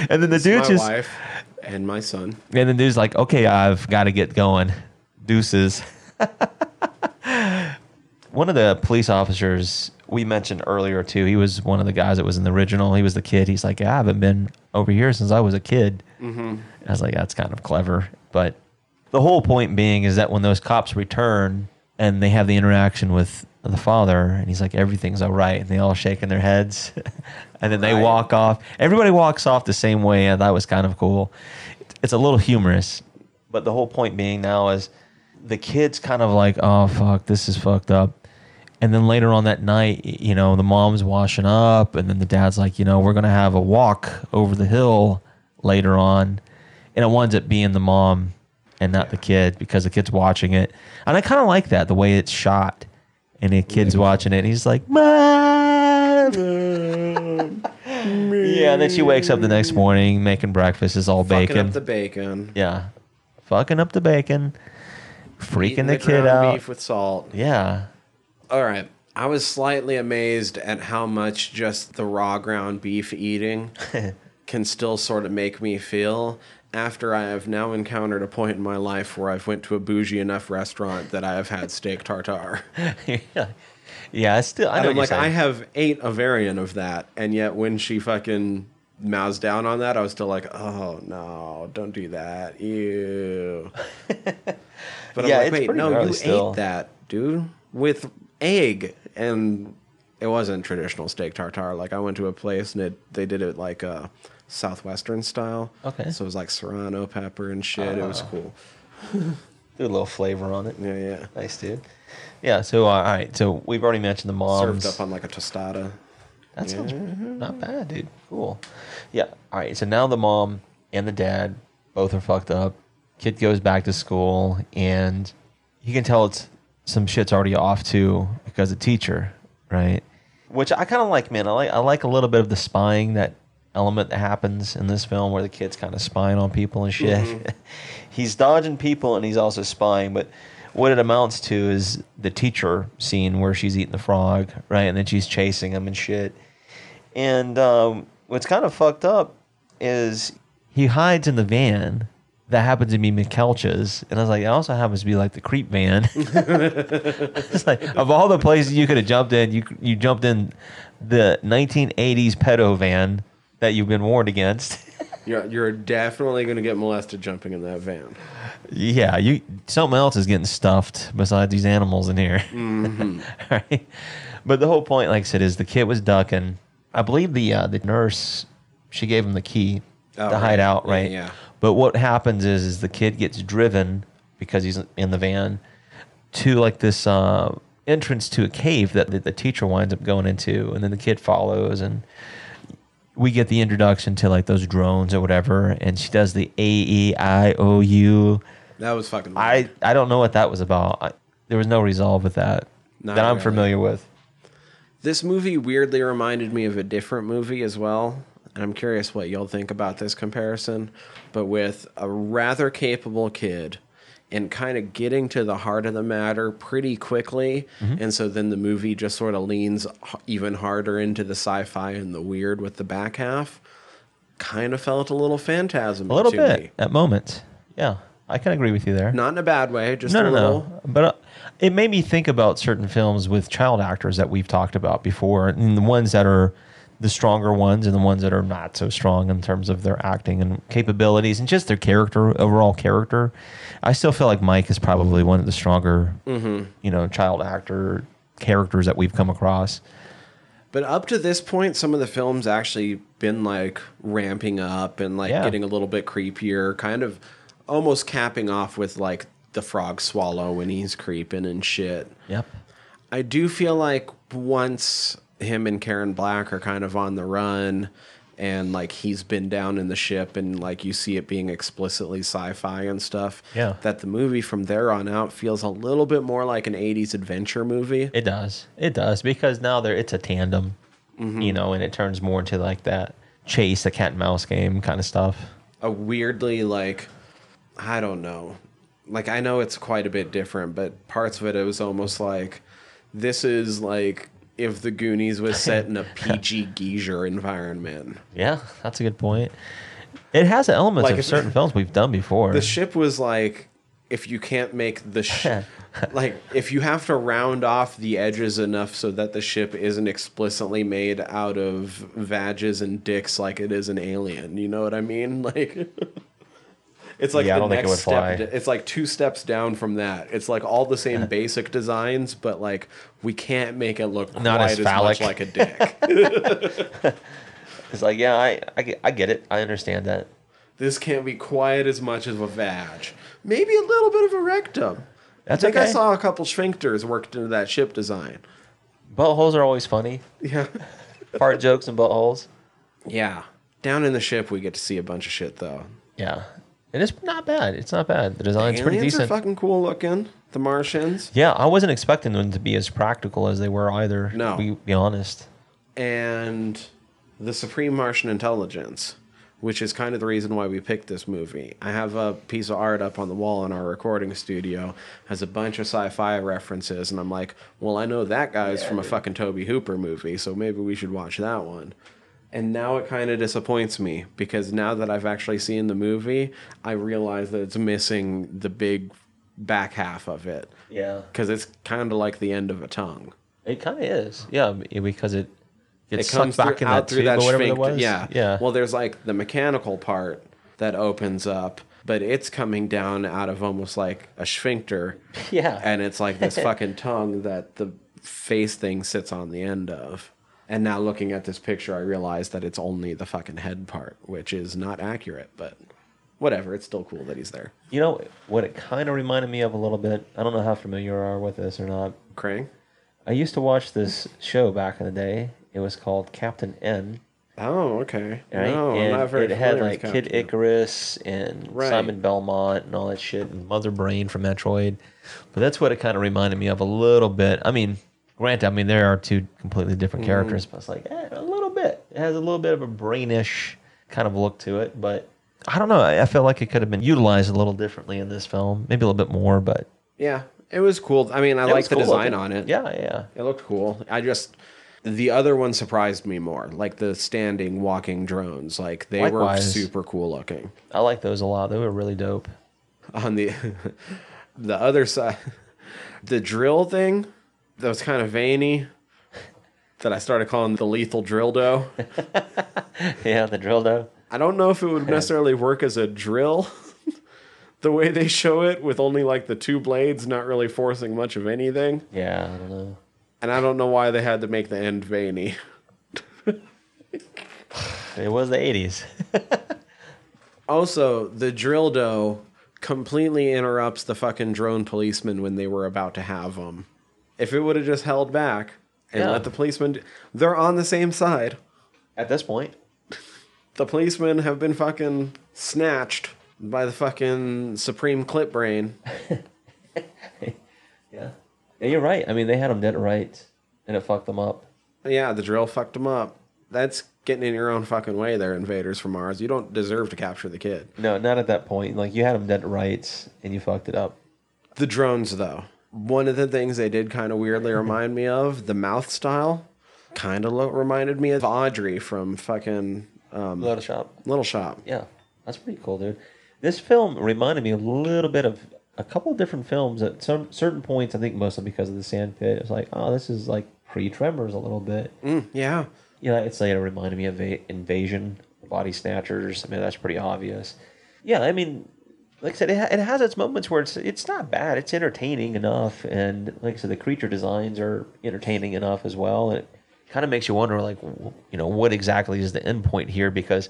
and then the it's dude my just, wife and my son. and the dude's like, okay, I've got to get going. Deuces. one of the police officers we mentioned earlier too, he was one of the guys that was in the original. He was the kid. He's like, yeah, I haven't been over here since I was a kid. Mm-hmm. I was like, that's kind of clever. But the whole point being is that when those cops return and they have the interaction with the father, and he's like, everything's all right, and they all shaking their heads, and then they walk off. Everybody walks off the same way, and that was kind of cool. It's a little humorous, but the whole point being now is the kid's kind of like, oh fuck, this is fucked up. And then later on that night, you know, the mom's washing up, and then the dad's like, you know, we're gonna have a walk over the hill later on, and it winds up being the mom and not the kid because the kid's watching it, and I kind of like that the way it's shot, and the kid's watching it, and he's like, mom. yeah, and then she wakes up the next morning making breakfast. It's all Fucking bacon. up the bacon. yeah, fucking up the bacon, freaking Eating the, kid ground out. Beef with salt. Yeah, All right. I was slightly amazed at how much just the raw ground beef eating can still sort of make me feel after I have now encountered a point in my life where I've went to a bougie enough restaurant that I have had steak tartare. yeah, yeah. I still, I and I'm like, you're I have ate a variant of that, and yet when she fucking mouths down on that, I was still like, oh no, don't do that. Ew. But Yeah, I'm like, wait, no, you still. ate that, dude, with egg, and it wasn't traditional steak tartare. Like I went to a place and it, they did it like a southwestern style. Okay. So it was like serrano pepper and shit. it was cool. do a little flavor on it. Yeah, yeah. Nice, dude. Yeah. So, uh, all right. So we've already mentioned the moms. Served up on like a tostada. That sounds not bad, dude. Cool. Yeah. All right. So now the mom and the dad both are fucked up. Kid goes back to school, and you can tell it's some shit's already off too because the teacher, right? Which I kind of like, man. I like I like a little bit of the spying that element that happens in this film where the kid's kind of spying on people and shit. he's dodging people and he's also spying, but what it amounts to is the teacher scene where she's eating the frog, right? And then she's chasing him and shit. And um, what's kind of fucked up is he hides in the van that happens to be McKeltch's, and I was like, it also happens to be like the creep van. it's like of all the places you could have jumped in, you you jumped in the 1980s pedo van that you've been warned against. You're, you're definitely going to get molested jumping in that van. yeah, you something else is getting stuffed besides these animals in here. right? But the whole point, like I said, is the kid was ducking. I believe the uh, the nurse she gave him the key Oh, to right. hide out, Yeah, right? yeah. But what happens is, is the kid gets driven because he's in the van to like this uh, entrance to a cave that the, the teacher winds up going into, and then the kid follows, and we get the introduction to like those drones or whatever, and she does the A E I O U. That was fucking. I. I don't know what that was about. I, there was no resolve with that Not that I'm really. familiar with. This movie weirdly reminded me of a different movie as well. And I'm curious what you'll think about this comparison. But with a rather capable kid and kind of getting to the heart of the matter pretty quickly. Mm-hmm. And so then the movie just sort of leans even harder into the sci fi and the weird with the back half. Kind of felt a little phantasm A little to bit me. at moments. Yeah, I can agree with you there. Not in a bad way, just no, a no, little. no. But uh, it made me think about certain films with child actors that we've talked about before, and the ones that are the stronger ones, and the ones that are not so strong in terms of their acting and capabilities, and just their character, overall character. I still feel like Mike is probably one of the stronger, Mm-hmm. you know, child actor characters that we've come across. But up to this point, some of the films actually been like ramping up and like Yeah. getting a little bit creepier, kind of almost capping off with like the frog swallow when he's creeping and shit. Yep. I do feel like once him and Karen Black are kind of on the run and like he's been down in the ship and like you see it being explicitly sci-fi and stuff Yeah. that the movie from there on out feels a little bit more like an 80s adventure movie It does. It does because now there it's a tandem, Mm-hmm. you know, and it turns more into like that chase, the cat and mouse game kind of stuff. a weirdly like I don't know. Like I know it's quite a bit different, but parts of it it was almost like this is like if the Goonies was set in a PG geezer environment. Yeah, that's a good point. It has elements Like of certain films we've done before. The ship was like if you can't make the sh- like if you have to round off the edges enough so that the ship isn't explicitly made out of vages and dicks like it is an alien. You know what I mean? Like It's like Yeah, the it next would step. fly. It's like two steps down from that. It's like all the same basic designs, but like we can't make it look Not quite as as, much like a dick. it's like, yeah, I, I, get, I get it. I understand that. this can't be quite as much of a vag. Maybe a little bit of a rectum. That's I think I saw a couple sphincters worked into that ship design. Buttholes are always funny. Yeah. Fart jokes and buttholes. Yeah. Down in the ship, we get to see a bunch of shit though. Yeah. It is not bad. It's not bad. The design's pretty Aliens are decent. fucking cool looking. The Martians. yeah, I wasn't expecting them to be as practical as they were either. No. To be, be honest. and the Supreme Martian Intelligence, which is kind of the reason why we picked this movie. I have a piece of art up on the wall in our recording studio, has a bunch of sci-fi references, and I'm like, well, I know that guy's from a fucking Tobe Hooper movie, so maybe we should watch that one. And now it kind of disappoints me because now that I've actually seen the movie, I realize that it's missing the big back half of it Yeah. because it's kind of like the end of a tongue. It kind of is. Yeah, because it gets it comes back through, in that through tube that or whatever it sphincter. was. Yeah, Yeah. Well, there's like the mechanical part that opens up, but it's coming down out of almost like a sphincter, yeah. and it's like this fucking tongue that the face thing sits on the end of. And now looking at this picture, I realize that it's only the fucking head part, which is not accurate, but whatever. It's still cool that he's there. You know what it kind of reminded me of a little bit? I don't know how familiar you are with this or not. Krang. I used to watch this show back in the day. It was called Captain N. Oh, okay. Right? No, I'm and not very it had like Kid. Icarus and Right. Simon Belmont and all that shit and Mother Brain from Metroid. But that's what it kind of reminded me of a little bit. I mean, granted, I mean there are two completely different Mm-hmm. characters, but it's like eh, a little bit. It has a little bit of a brainish kind of look to it, but I don't know. I I feel like it could have been utilized a little differently in this film, maybe a little bit more. But Yeah, it was cool. I mean, I like the cool design looking. on it. Yeah, yeah. It looked cool. I just The other one surprised me more, like the standing, walking drones. Like they were super cool looking. I like those a lot. They were really dope. On the the other side, the drill thing that was kind of veiny. That I started calling the lethal drill dough. Yeah, the drill dough. I don't know if it would necessarily work as a drill the way they show it with only like the two blades not really forcing much of anything. Yeah, I don't know. And I don't know why they had to make the end veiny. It was the 80s. Also, the drill dough completely interrupts the fucking drone policemen when they were about to have them. If it would have just held back and Yeah. let the policemen, d- they're on the same side. At this point. The policemen have been fucking snatched by the fucking supreme clip brain. Yeah. Yeah, you're right. I mean, they had them dead right, and it fucked them up. Yeah, the drill fucked them up. That's getting in your own fucking way there, invaders from Mars. You don't deserve to capture the kid. No, not at that point. Like, you had them dead right, and you fucked it up. The drones, though. One of the things they did kind of weirdly remind me of, the mouth style, kind of lo- reminded me of Audrey from fucking um, of shop. Little Shop. Yeah, that's pretty cool, dude. This film reminded me a little bit of a couple of different films at some certain points. I think mostly because of the sand pit. It's like, oh, this is like pre Tremors a little bit. Mm, yeah. Yeah, it's like it reminded me of Va- Invasion, Body Snatchers. I mean, that's pretty obvious. Yeah, I mean, like I said, it, ha- it has its moments where it's it's not bad. It's entertaining enough, and like I said, the creature designs are entertaining enough as well. And it kind of makes you wonder, like, w- you know, what exactly is the end point here? Because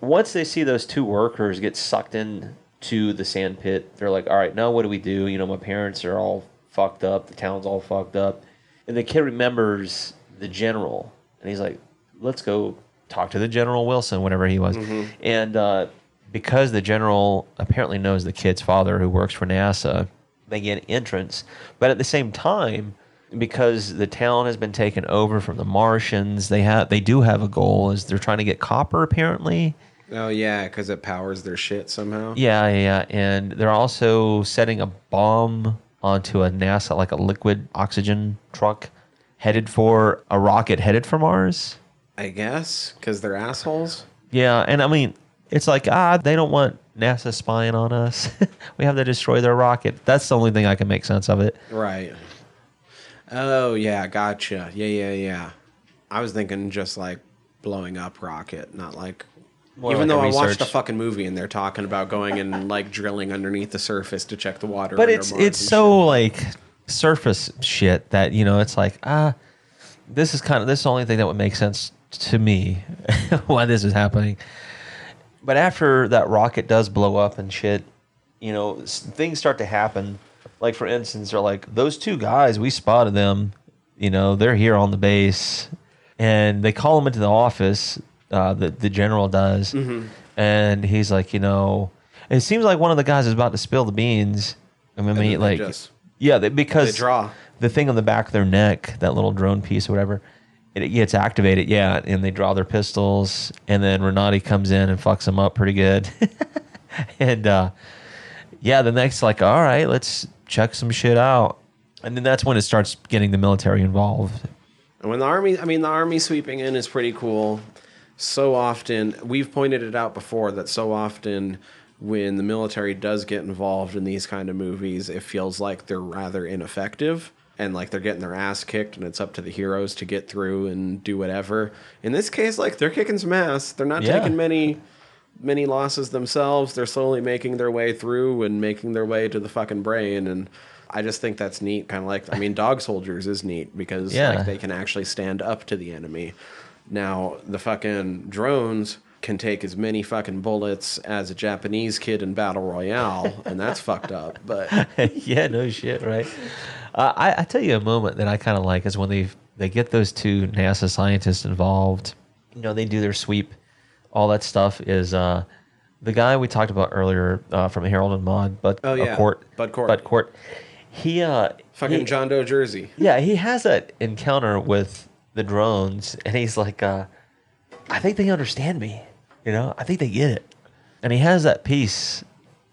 once they see those two workers get sucked in to the sand pit, they're like, all right, now what do we do? You know, my parents are all fucked up. The town's all fucked up. And the kid remembers the general, and he's like, let's go talk to the General Wilson, whatever he was. And uh, because the general apparently knows the kid's father who works for NASA, they get entrance. But at the same time, because the town has been taken over from the Martians, they have they do have a goal is they're trying to get copper apparently. Oh, yeah, because it powers their shit somehow. Yeah, yeah, yeah. And they're also setting a bomb onto a NASA, like a liquid oxygen truck, headed for a rocket headed for Mars. I guess, because they're assholes. Yeah, and I mean, it's like ah, they don't want NASA spying on us. we have to destroy their rocket. That's the only thing I can make sense of it. Right. Oh, yeah, gotcha. Yeah, yeah, yeah. I was thinking just like blowing up rocket, not like. More even like though a I watched a fucking movie and they're talking about going and like drilling underneath the surface to check the water. But it's Mars it's and so like surface shit that you know it's like ah, this is kind of this is the only thing that would make sense to me why this is happening. But after that rocket does blow up and shit, you know s- things start to happen. Like for instance, they're like those two guys we spotted them. You know they're here on the base, and they call him into the office. Uh, the the general does, and he's like, you know, it seems like one of the guys is about to spill the beans. I mean, then they like, just- yeah, they, because They draw. the thing on the back of their neck, that little drone piece or whatever, it gets activated. Yeah, and they draw their pistols, and then Rinaldi comes in and fucks them up pretty good. and uh, yeah, the next like, all right, let's check some shit out, and then that's when it starts getting the military involved. And when the army, I mean, the army sweeping in is pretty cool. So often, we've pointed it out before that so often when the military does get involved in these kind of movies, it feels like they're rather ineffective and like they're getting their ass kicked and it's up to the heroes to get through and do whatever. In this case, like they're kicking some ass. They're not Yeah. taking many many losses themselves. They're slowly making their way through and making their way to the fucking brain. And I just think that's neat. Kind of like, I mean, Dog Soldiers is neat because Yeah. like they can actually stand up to the enemy. Now the fucking drones can take as many fucking bullets as a Japanese kid in Battle Royale, and that's fucked up. But yeah, no shit, right? Uh, I, I tell you a moment that I kind of like is when they they get those two NASA scientists involved. You know, they do their sweep, all that stuff. Is uh, the guy we talked about earlier uh, from Harold and Maude, but Oh, yeah. Cort, Bud Cort. Bud Cort. He uh, fucking he- John Doe Jersey. yeah, he has that encounter with the drones, and he's like, uh, I think they understand me. You know, I think they get it. And he has that piece,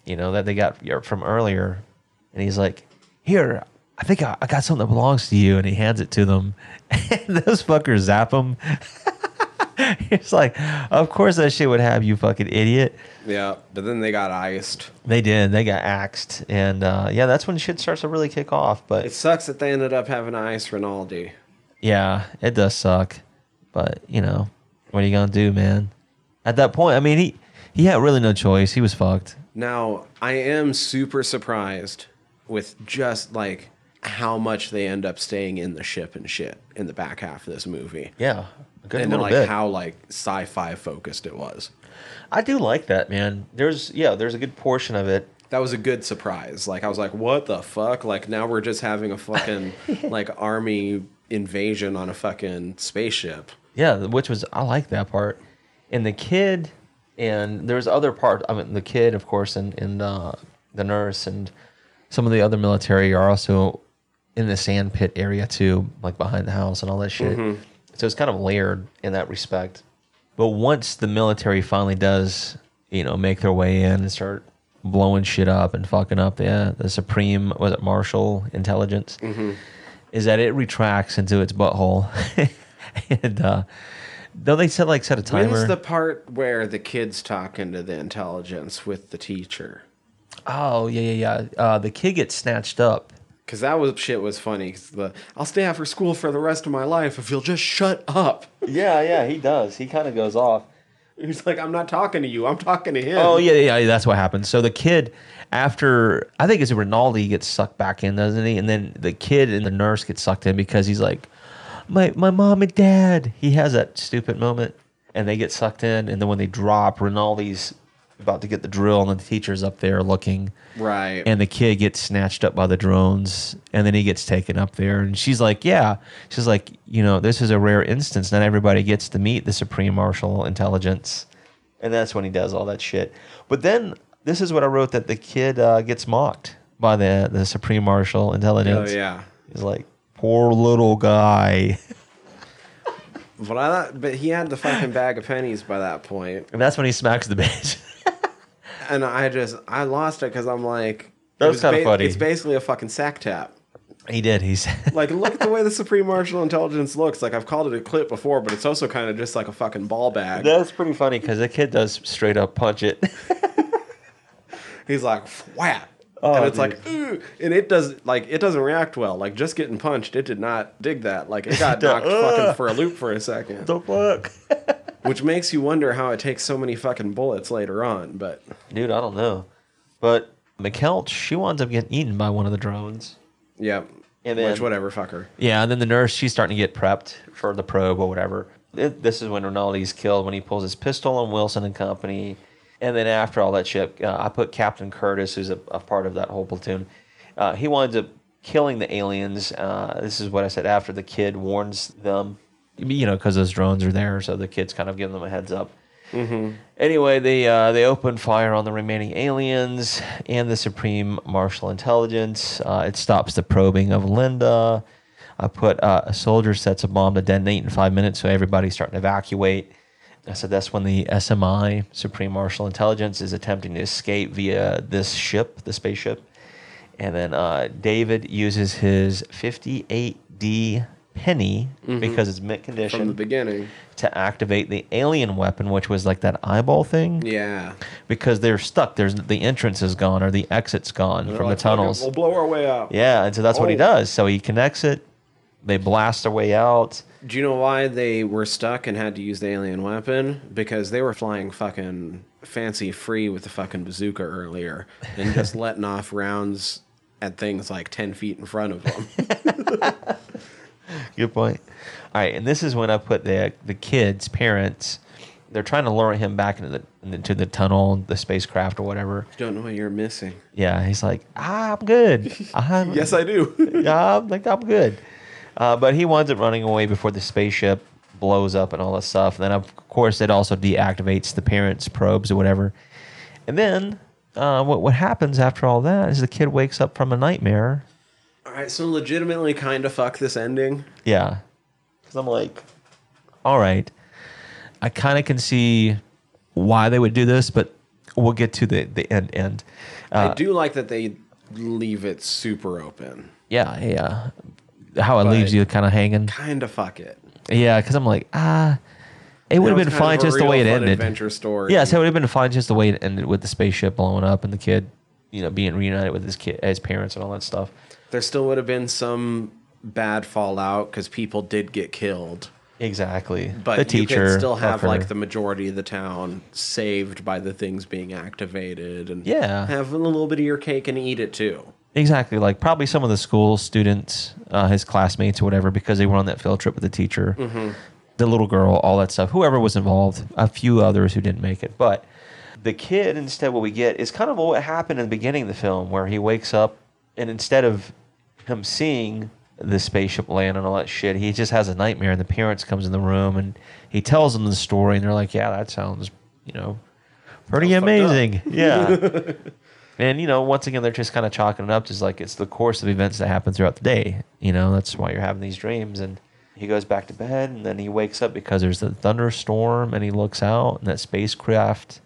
you know, that they got from earlier, and he's like, Here, I think I, I got something that belongs to you, and he hands it to them, and those fuckers zap him. It's like, of course that shit would have you, fucking idiot. Yeah, but then they got iced. They did. They got axed, and uh, yeah, that's when shit starts to really kick off. But It sucks that they ended up having to ice Rinaldi. Yeah, it does suck. But, you know, what are you going to do, man? At that point, I mean, he he had really no choice. He was fucked. Now, I am super surprised with just like how much they end up staying in the ship and shit in the back half of this movie. Yeah, a good and little like bit. how like sci-fi focused it was. I do like that, man. There's yeah, there's a good portion of it. That was a good surprise. Like I was like, "What the fuck?" Like now we're just having a fucking like army invasion on a fucking spaceship. Yeah, which was I like that part. And the kid and there's other part. I mean, the kid, of course, and and uh, the nurse and some of the other military are also in the sand pit area too, like behind the house and all that shit. So it's kind of layered in that respect. But once the military finally does, you know, make their way in and start blowing shit up and fucking up the the supreme was it martian intelligence, is that it retracts into its butthole, and uh, though they said like set a timer. When's the part where the kid's talking to the intelligence with the teacher? oh yeah yeah yeah. Uh, the kid gets snatched up. Cause that was shit was funny. 'cause the I'll stay after school for the rest of my life if you'll just shut up. Yeah yeah he does. He kind of goes off. He's like, I'm not talking to you. I'm talking to him. Oh yeah, yeah, yeah, that's what happens. So the kid, after I think it's Rinaldi gets sucked back in, doesn't he? And then the kid and the nurse get sucked in because he's like, my my mom and dad. He has that stupid moment, and they get sucked in. And then when they drop, Rinaldi's about to get the drill, and the teacher's up there looking, right. and the kid gets snatched up by the drones, and then he gets taken up there, and she's like, yeah, she's like, you know, this is a rare instance. Not everybody gets to meet the supreme martian intelligence and that's when he does all that shit. But then this is what I wrote that the kid uh, gets mocked by the the supreme Martian Intelligence. oh yeah. he's like, poor little guy, But I thought, but he had the fucking bag of pennies by that point. and that's when he smacks the bitch. and I just I lost it because I'm like, That it was kinda funny. It's basically a fucking sack tap. he did. He's Like, look at the way the Supreme Martian Intelligence looks. Like I've called it a clip before, but it's also kind of just like a fucking ball bag. that's pretty funny because the kid does straight up punch it. He's like, whap. Oh, and it's dude. like, ooh, and it does like it doesn't react well. Like just getting punched, it did not dig that. Like it got knocked fucking uh, for a loop for a second, the fuck, which makes you wonder how it takes so many fucking bullets later on. But dude? I don't know, but McKeltch she winds up getting eaten by one of the drones. yeah, And which then- whatever, fuck her. Yeah, and then the nurse, she's starting to get prepped for the probe or whatever. It- this is when Rinaldi's killed when he pulls his pistol on Wilson and company. And then after all that shit, uh, I put Captain Curtis, who's a, a part of that whole platoon. Uh, he winds up killing the aliens. Uh, this is what I said after the kid warns them, you know, because those drones are there. So the kid's kind of giving them a heads up. Anyway, they uh, they open fire on the remaining aliens and the Supreme Martian Intelligence. Uh, it stops the probing of Linda. I put uh, a soldier sets a bomb to detonate in five minutes, so everybody's starting to evacuate. I said that's when the SMI, Supreme Martian Intelligence, is attempting to escape via this ship, the spaceship. And then uh, David uses his 58D penny because it's mint condition From the beginning, to activate the alien weapon, which was like that eyeball thing, yeah. because they're stuck. There's the entrance is gone or the exit's gone from like, the tunnels. "Fuck it, We'll blow our way out. Yeah, and so that's what he Oh. does. So he connects it. They blast their way out. Do you know why they were stuck and had to use the alien weapon? Because they were flying fucking fancy free with the fucking bazooka earlier and just letting off rounds at things like 10 feet in front of them. Good point. All right, and this is when I put the the kids' parents. They're trying to lure him back into the into the tunnel, the spacecraft or whatever. Don't know what you're missing. Yeah, he's like, ah, I'm good. I'm, Yes, I do. yeah, I'm like I'm good. Uh, but he winds up running away before the spaceship blows up and all this stuff. And then of course it also deactivates the parents' probes or whatever. And then uh, what what happens after all that is the kid wakes up from a nightmare. All right, so legitimately kind of fuck this ending. Yeah, because I'm like, all right, I kind of can see why they would do this, but we'll get to the the end end. I Uh, do like that they leave it super open. Yeah, yeah. How it But- leaves you kind of hanging. Kind of fuck it. Yeah, because I'm like, ah, it would have been fine just the way it ended. Adventure story. Yeah, so it would have been fine just the way it ended with the spaceship blowing up and the kid, you know, being reunited with his kid, his parents, and all that stuff. there still would have been some bad fallout because people did get killed. Exactly. But the teacher you could still have like the majority of the town saved by the things being activated, and Yeah. have a little bit of your cake and eat it too. Exactly like probably some of the school students, uh, his classmates or whatever, because they were on that field trip with the teacher, Mm-hmm. the little girl, all that stuff. Whoever was involved, a few others who didn't make it, but the kid instead what we get is kind of what happened in the beginning of the film where he wakes up and instead of him seeing the spaceship land and all that shit he just has a nightmare and the parents comes in the room and he tells them the story and they're like yeah that sounds you know pretty amazing yeah and you know once again they're just kind of chalking it up just like it's the course of events that happen throughout the day you know that's why you're having these dreams and he goes back to bed and then he wakes up because there's a thunderstorm and he looks out and that spacecraft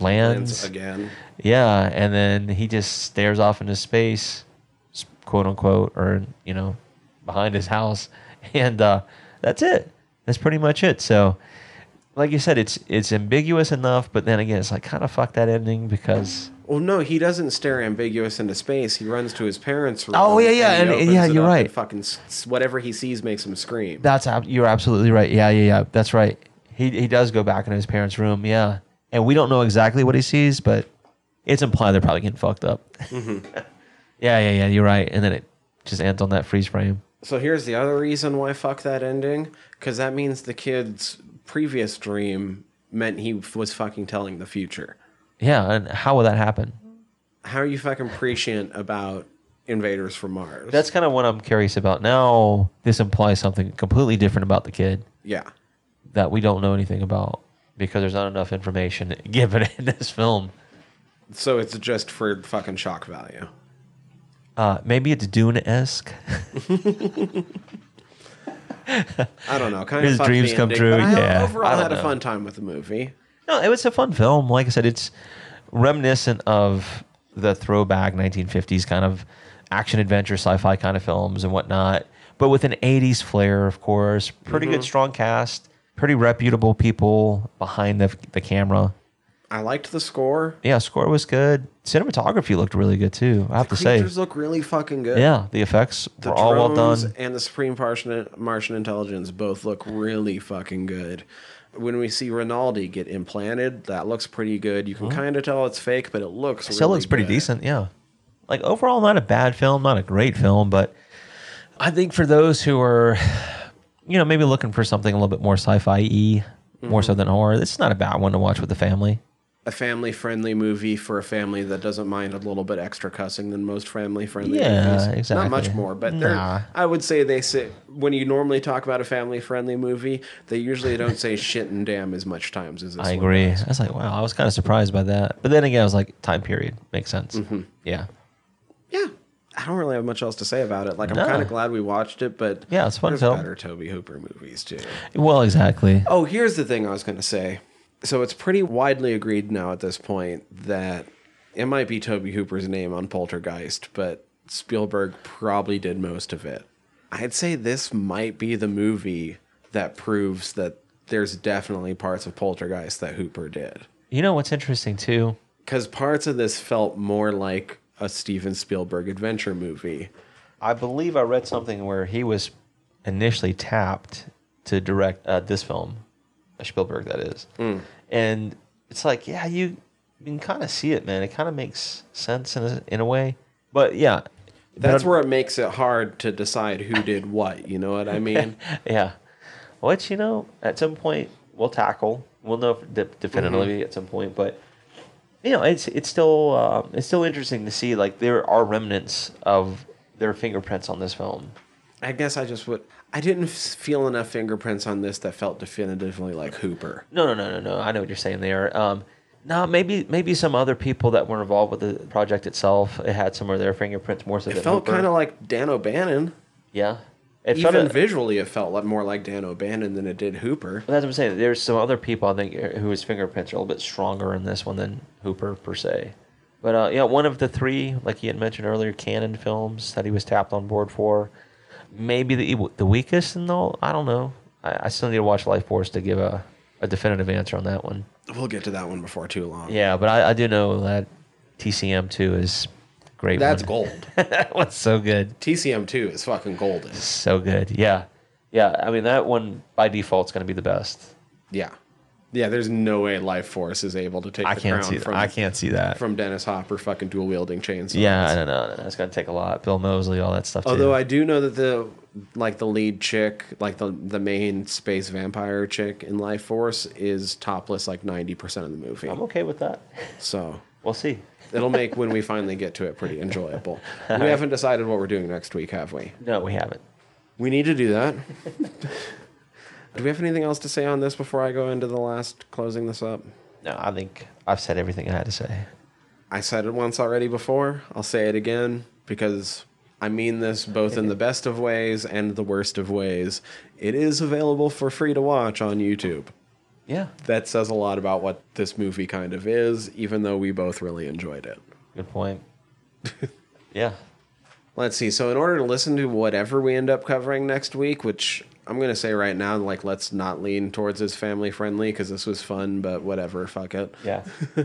lands Lands again. yeah, and then he just stares off into space, quote unquote, or you know, behind his house, and uh, that's it. That's pretty much it. So, like you said, it's it's ambiguous enough, but then again, it's like kind of fuck that ending because Well, no, he doesn't stare ambiguous into space. He runs to his parents' room. Oh, yeah, yeah, he and- yeah, you're right. and Fucking s- whatever he sees makes him scream. that's ab- you're absolutely right. Yeah, yeah, yeah. That's right. He he does go back into his parents' room. Yeah, and we don't know exactly what he sees, but it's implied they're probably getting fucked up. Mm-hmm. yeah, yeah, yeah. You're right. And then it just ends on that freeze frame. So here's the other reason why fuck that ending, because that means the kid's previous dream meant he was fucking telling the future. Yeah, and how will that happen? How are you fucking prescient about invaders from Mars? That's kind of what I'm curious about. Now, this implies something completely different about the kid yeah. that we don't know anything about because there's not enough information given in this film. So it's just for fucking shock value. Uh, maybe it's Dune esque. I don't know. Kind His of fucked dreams the come ending, true, but I yeah. overall I don't had a know. fun time with the movie. No, it was a fun film. Like I said, it's reminiscent of the throwback 1950s kind of action adventure sci-fi kind of films and whatnot, but with an 80s flair, of course. Pretty good, mm-hmm. strong cast. Pretty reputable people behind the the camera. I liked the score. Yeah, score was good. Cinematography looked really good too. I have to say. Creatures look really fucking good. Yeah, the effects The were all well done. and the Supreme Martian, Martian Intelligence both look really fucking good. When we see Rinaldi get implanted, that looks pretty good. You can kind of tell it's fake, but it looks Still really looks pretty good. decent. Yeah, like overall, not a bad film, not a great film, but I think for those who are, you know, maybe looking for something a little bit more sci-fi more Mm-hmm. so than horror, this is not a bad one to watch with the family. A family-friendly movie for a family that doesn't mind a little bit extra cussing than most family-friendly Yeah, movies. exactly. Not much more, but Nah. I would say they say when you normally talk about a family-friendly movie, they usually don't say shit and damn as much times as this I agree. does. I was like, wow, I was kind of surprised by that, but then again, I was like, time period makes sense. Mm-hmm. Yeah, Yeah. I don't really have much else to say about it. Like I'm No. kind of glad we watched it, but Yeah, it's fun there's film. better Tobe Hooper movies too. well, exactly. Oh, here's the thing I was going to say. So it's pretty widely agreed now at this point that it might be Tobe Hooper's name on Poltergeist, but Spielberg probably did most of it. I'd say this might be the movie that proves that there's definitely parts of Poltergeist that Hooper did. You know what's interesting too? Because parts of this felt more like a Steven Spielberg adventure movie. I believe I read something where he was initially tapped to direct uh, this film, Spielberg, that is. And it's like, yeah, you, you can kind of see it, man. It kind of makes sense in a, in a way. But yeah, That's But- where it makes it hard to decide who did what. You know what I mean? yeah. Which you know, at some point we'll tackle. We'll know de- definitively at some point, but you know, it's it's still uh, it's still interesting to see. Like there are remnants of their fingerprints on this film. I guess I just would. I didn't feel enough fingerprints on this that felt definitively like Hooper. No, no, no, no, no. I know what you're saying there. Um, no, maybe maybe some other people that were involved with the project itself. It had some of their fingerprints more so It felt kind of like Dan O'Bannon. yeah. It Even felt visually, it felt like more like Dan O'Bannon than it did Hooper. But that's what I'm saying. There's some other people I think whose fingerprints are a little bit stronger in this one than Hooper per se. But uh, yeah, one of the three, like he had mentioned earlier, Cannon films that he was tapped on board for. Maybe the the weakest in all. I don't know. I, I still need to watch Lifeforce to give a, a definitive answer on that one. We'll get to that one before too long. Yeah, but I, I do know that TCM two is great. That's one. gold. that one's so good, TCM two is fucking golden. so good. Yeah, yeah. I mean that one by default is going to be the best. Yeah, yeah. There's no way Lifeforce is able to take I the can't crown see. from I can't see that. from Dennis Hopper fucking dual wielding chainsaws. yeah, I don't know. That's to take a lot. Bill Moseley, all that stuff. Although too. I do know that the like the lead chick, like the the main space vampire chick in Life Force is topless like ninety percent of the movie. I'm okay with that. So We'll see. it'll make when we finally get to it pretty enjoyable. We haven't decided what we're doing next week, have we? No, we haven't. We need to do that. do we have anything else to say on this before I go into the last closing this up? No, I think I've said everything I had to say. I said it once already before. I'll say it again because I mean this both in the best of ways and the worst of ways. It is available for free to watch on YouTube. Yeah, That says a lot about what this movie kind of is, even though we both really enjoyed it. good point. yeah, Let's see. So, in order to listen to whatever we end up covering next week, which I'm going to say right now, like, let's not lean towards as family friendly because this was fun, but whatever, fuck it. yeah.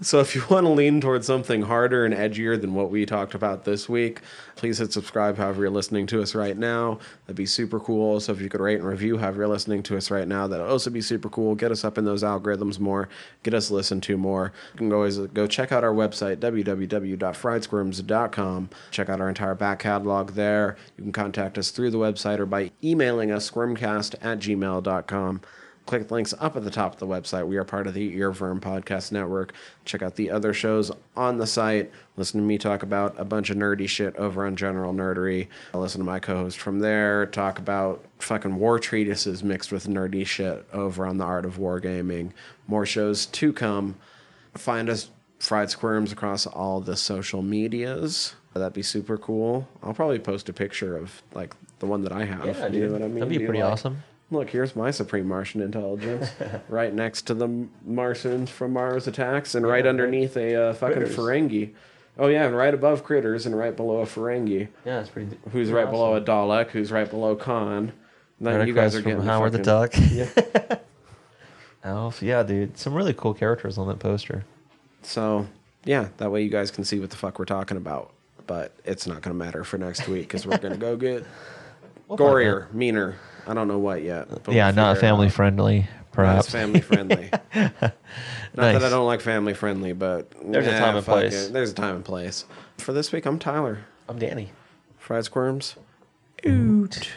So if you want to lean towards something harder and edgier than what we talked about this week, please hit subscribe however you're listening to us right now. That'd be super cool. So if you could rate and review however you're listening to us right now, that'd also be super cool. Get us up in those algorithms more, get us listened to more. You can always uh, go check out our website, www.friedsquirms.com. Check out our entire back catalog there. You can contact us through the website or by emailing us squirmcast at gmail.com click the links up at the top of the website. We are part of the Earworm Podcast Network. Check out the other shows on the site. Listen to me talk about a bunch of nerdy shit over on General Nerdery. Listen to my co host from there talk about fucking war treatises mixed with nerdy shit over on the Art of Wargaming. More shows to come. Find us Fried Squirms across all the social medias. That'd be super cool. I'll probably post a picture of like the one that I have. Yeah, you know what I mean? That'd be pretty like- awesome. Look, here's my Supreme Martian Intelligence, right next to the Martians from Mars Attacks, and right underneath a uh, fucking Critters. Ferengi. Oh yeah, and right above Critters, and right below a Ferengi, Yeah, it's pretty. who's pretty right below a. Dalek, who's right below Khan. Then Right you guys are getting Howard the fucking- Duck. Alf, yeah, dude, some really cool characters on that poster. So yeah, that way you guys can see what the fuck we're talking about. But it's not gonna matter for next week because we're gonna go get We'll gorier, meaner. I don't know what yet. but Yeah, we'll not family out. friendly, Not perhaps. family friendly. Not that I don't like family friendly, but There's a time and place. it. There's a time and place. For this week, I'm Tyler. I'm Danny. Fried squirms. Oot.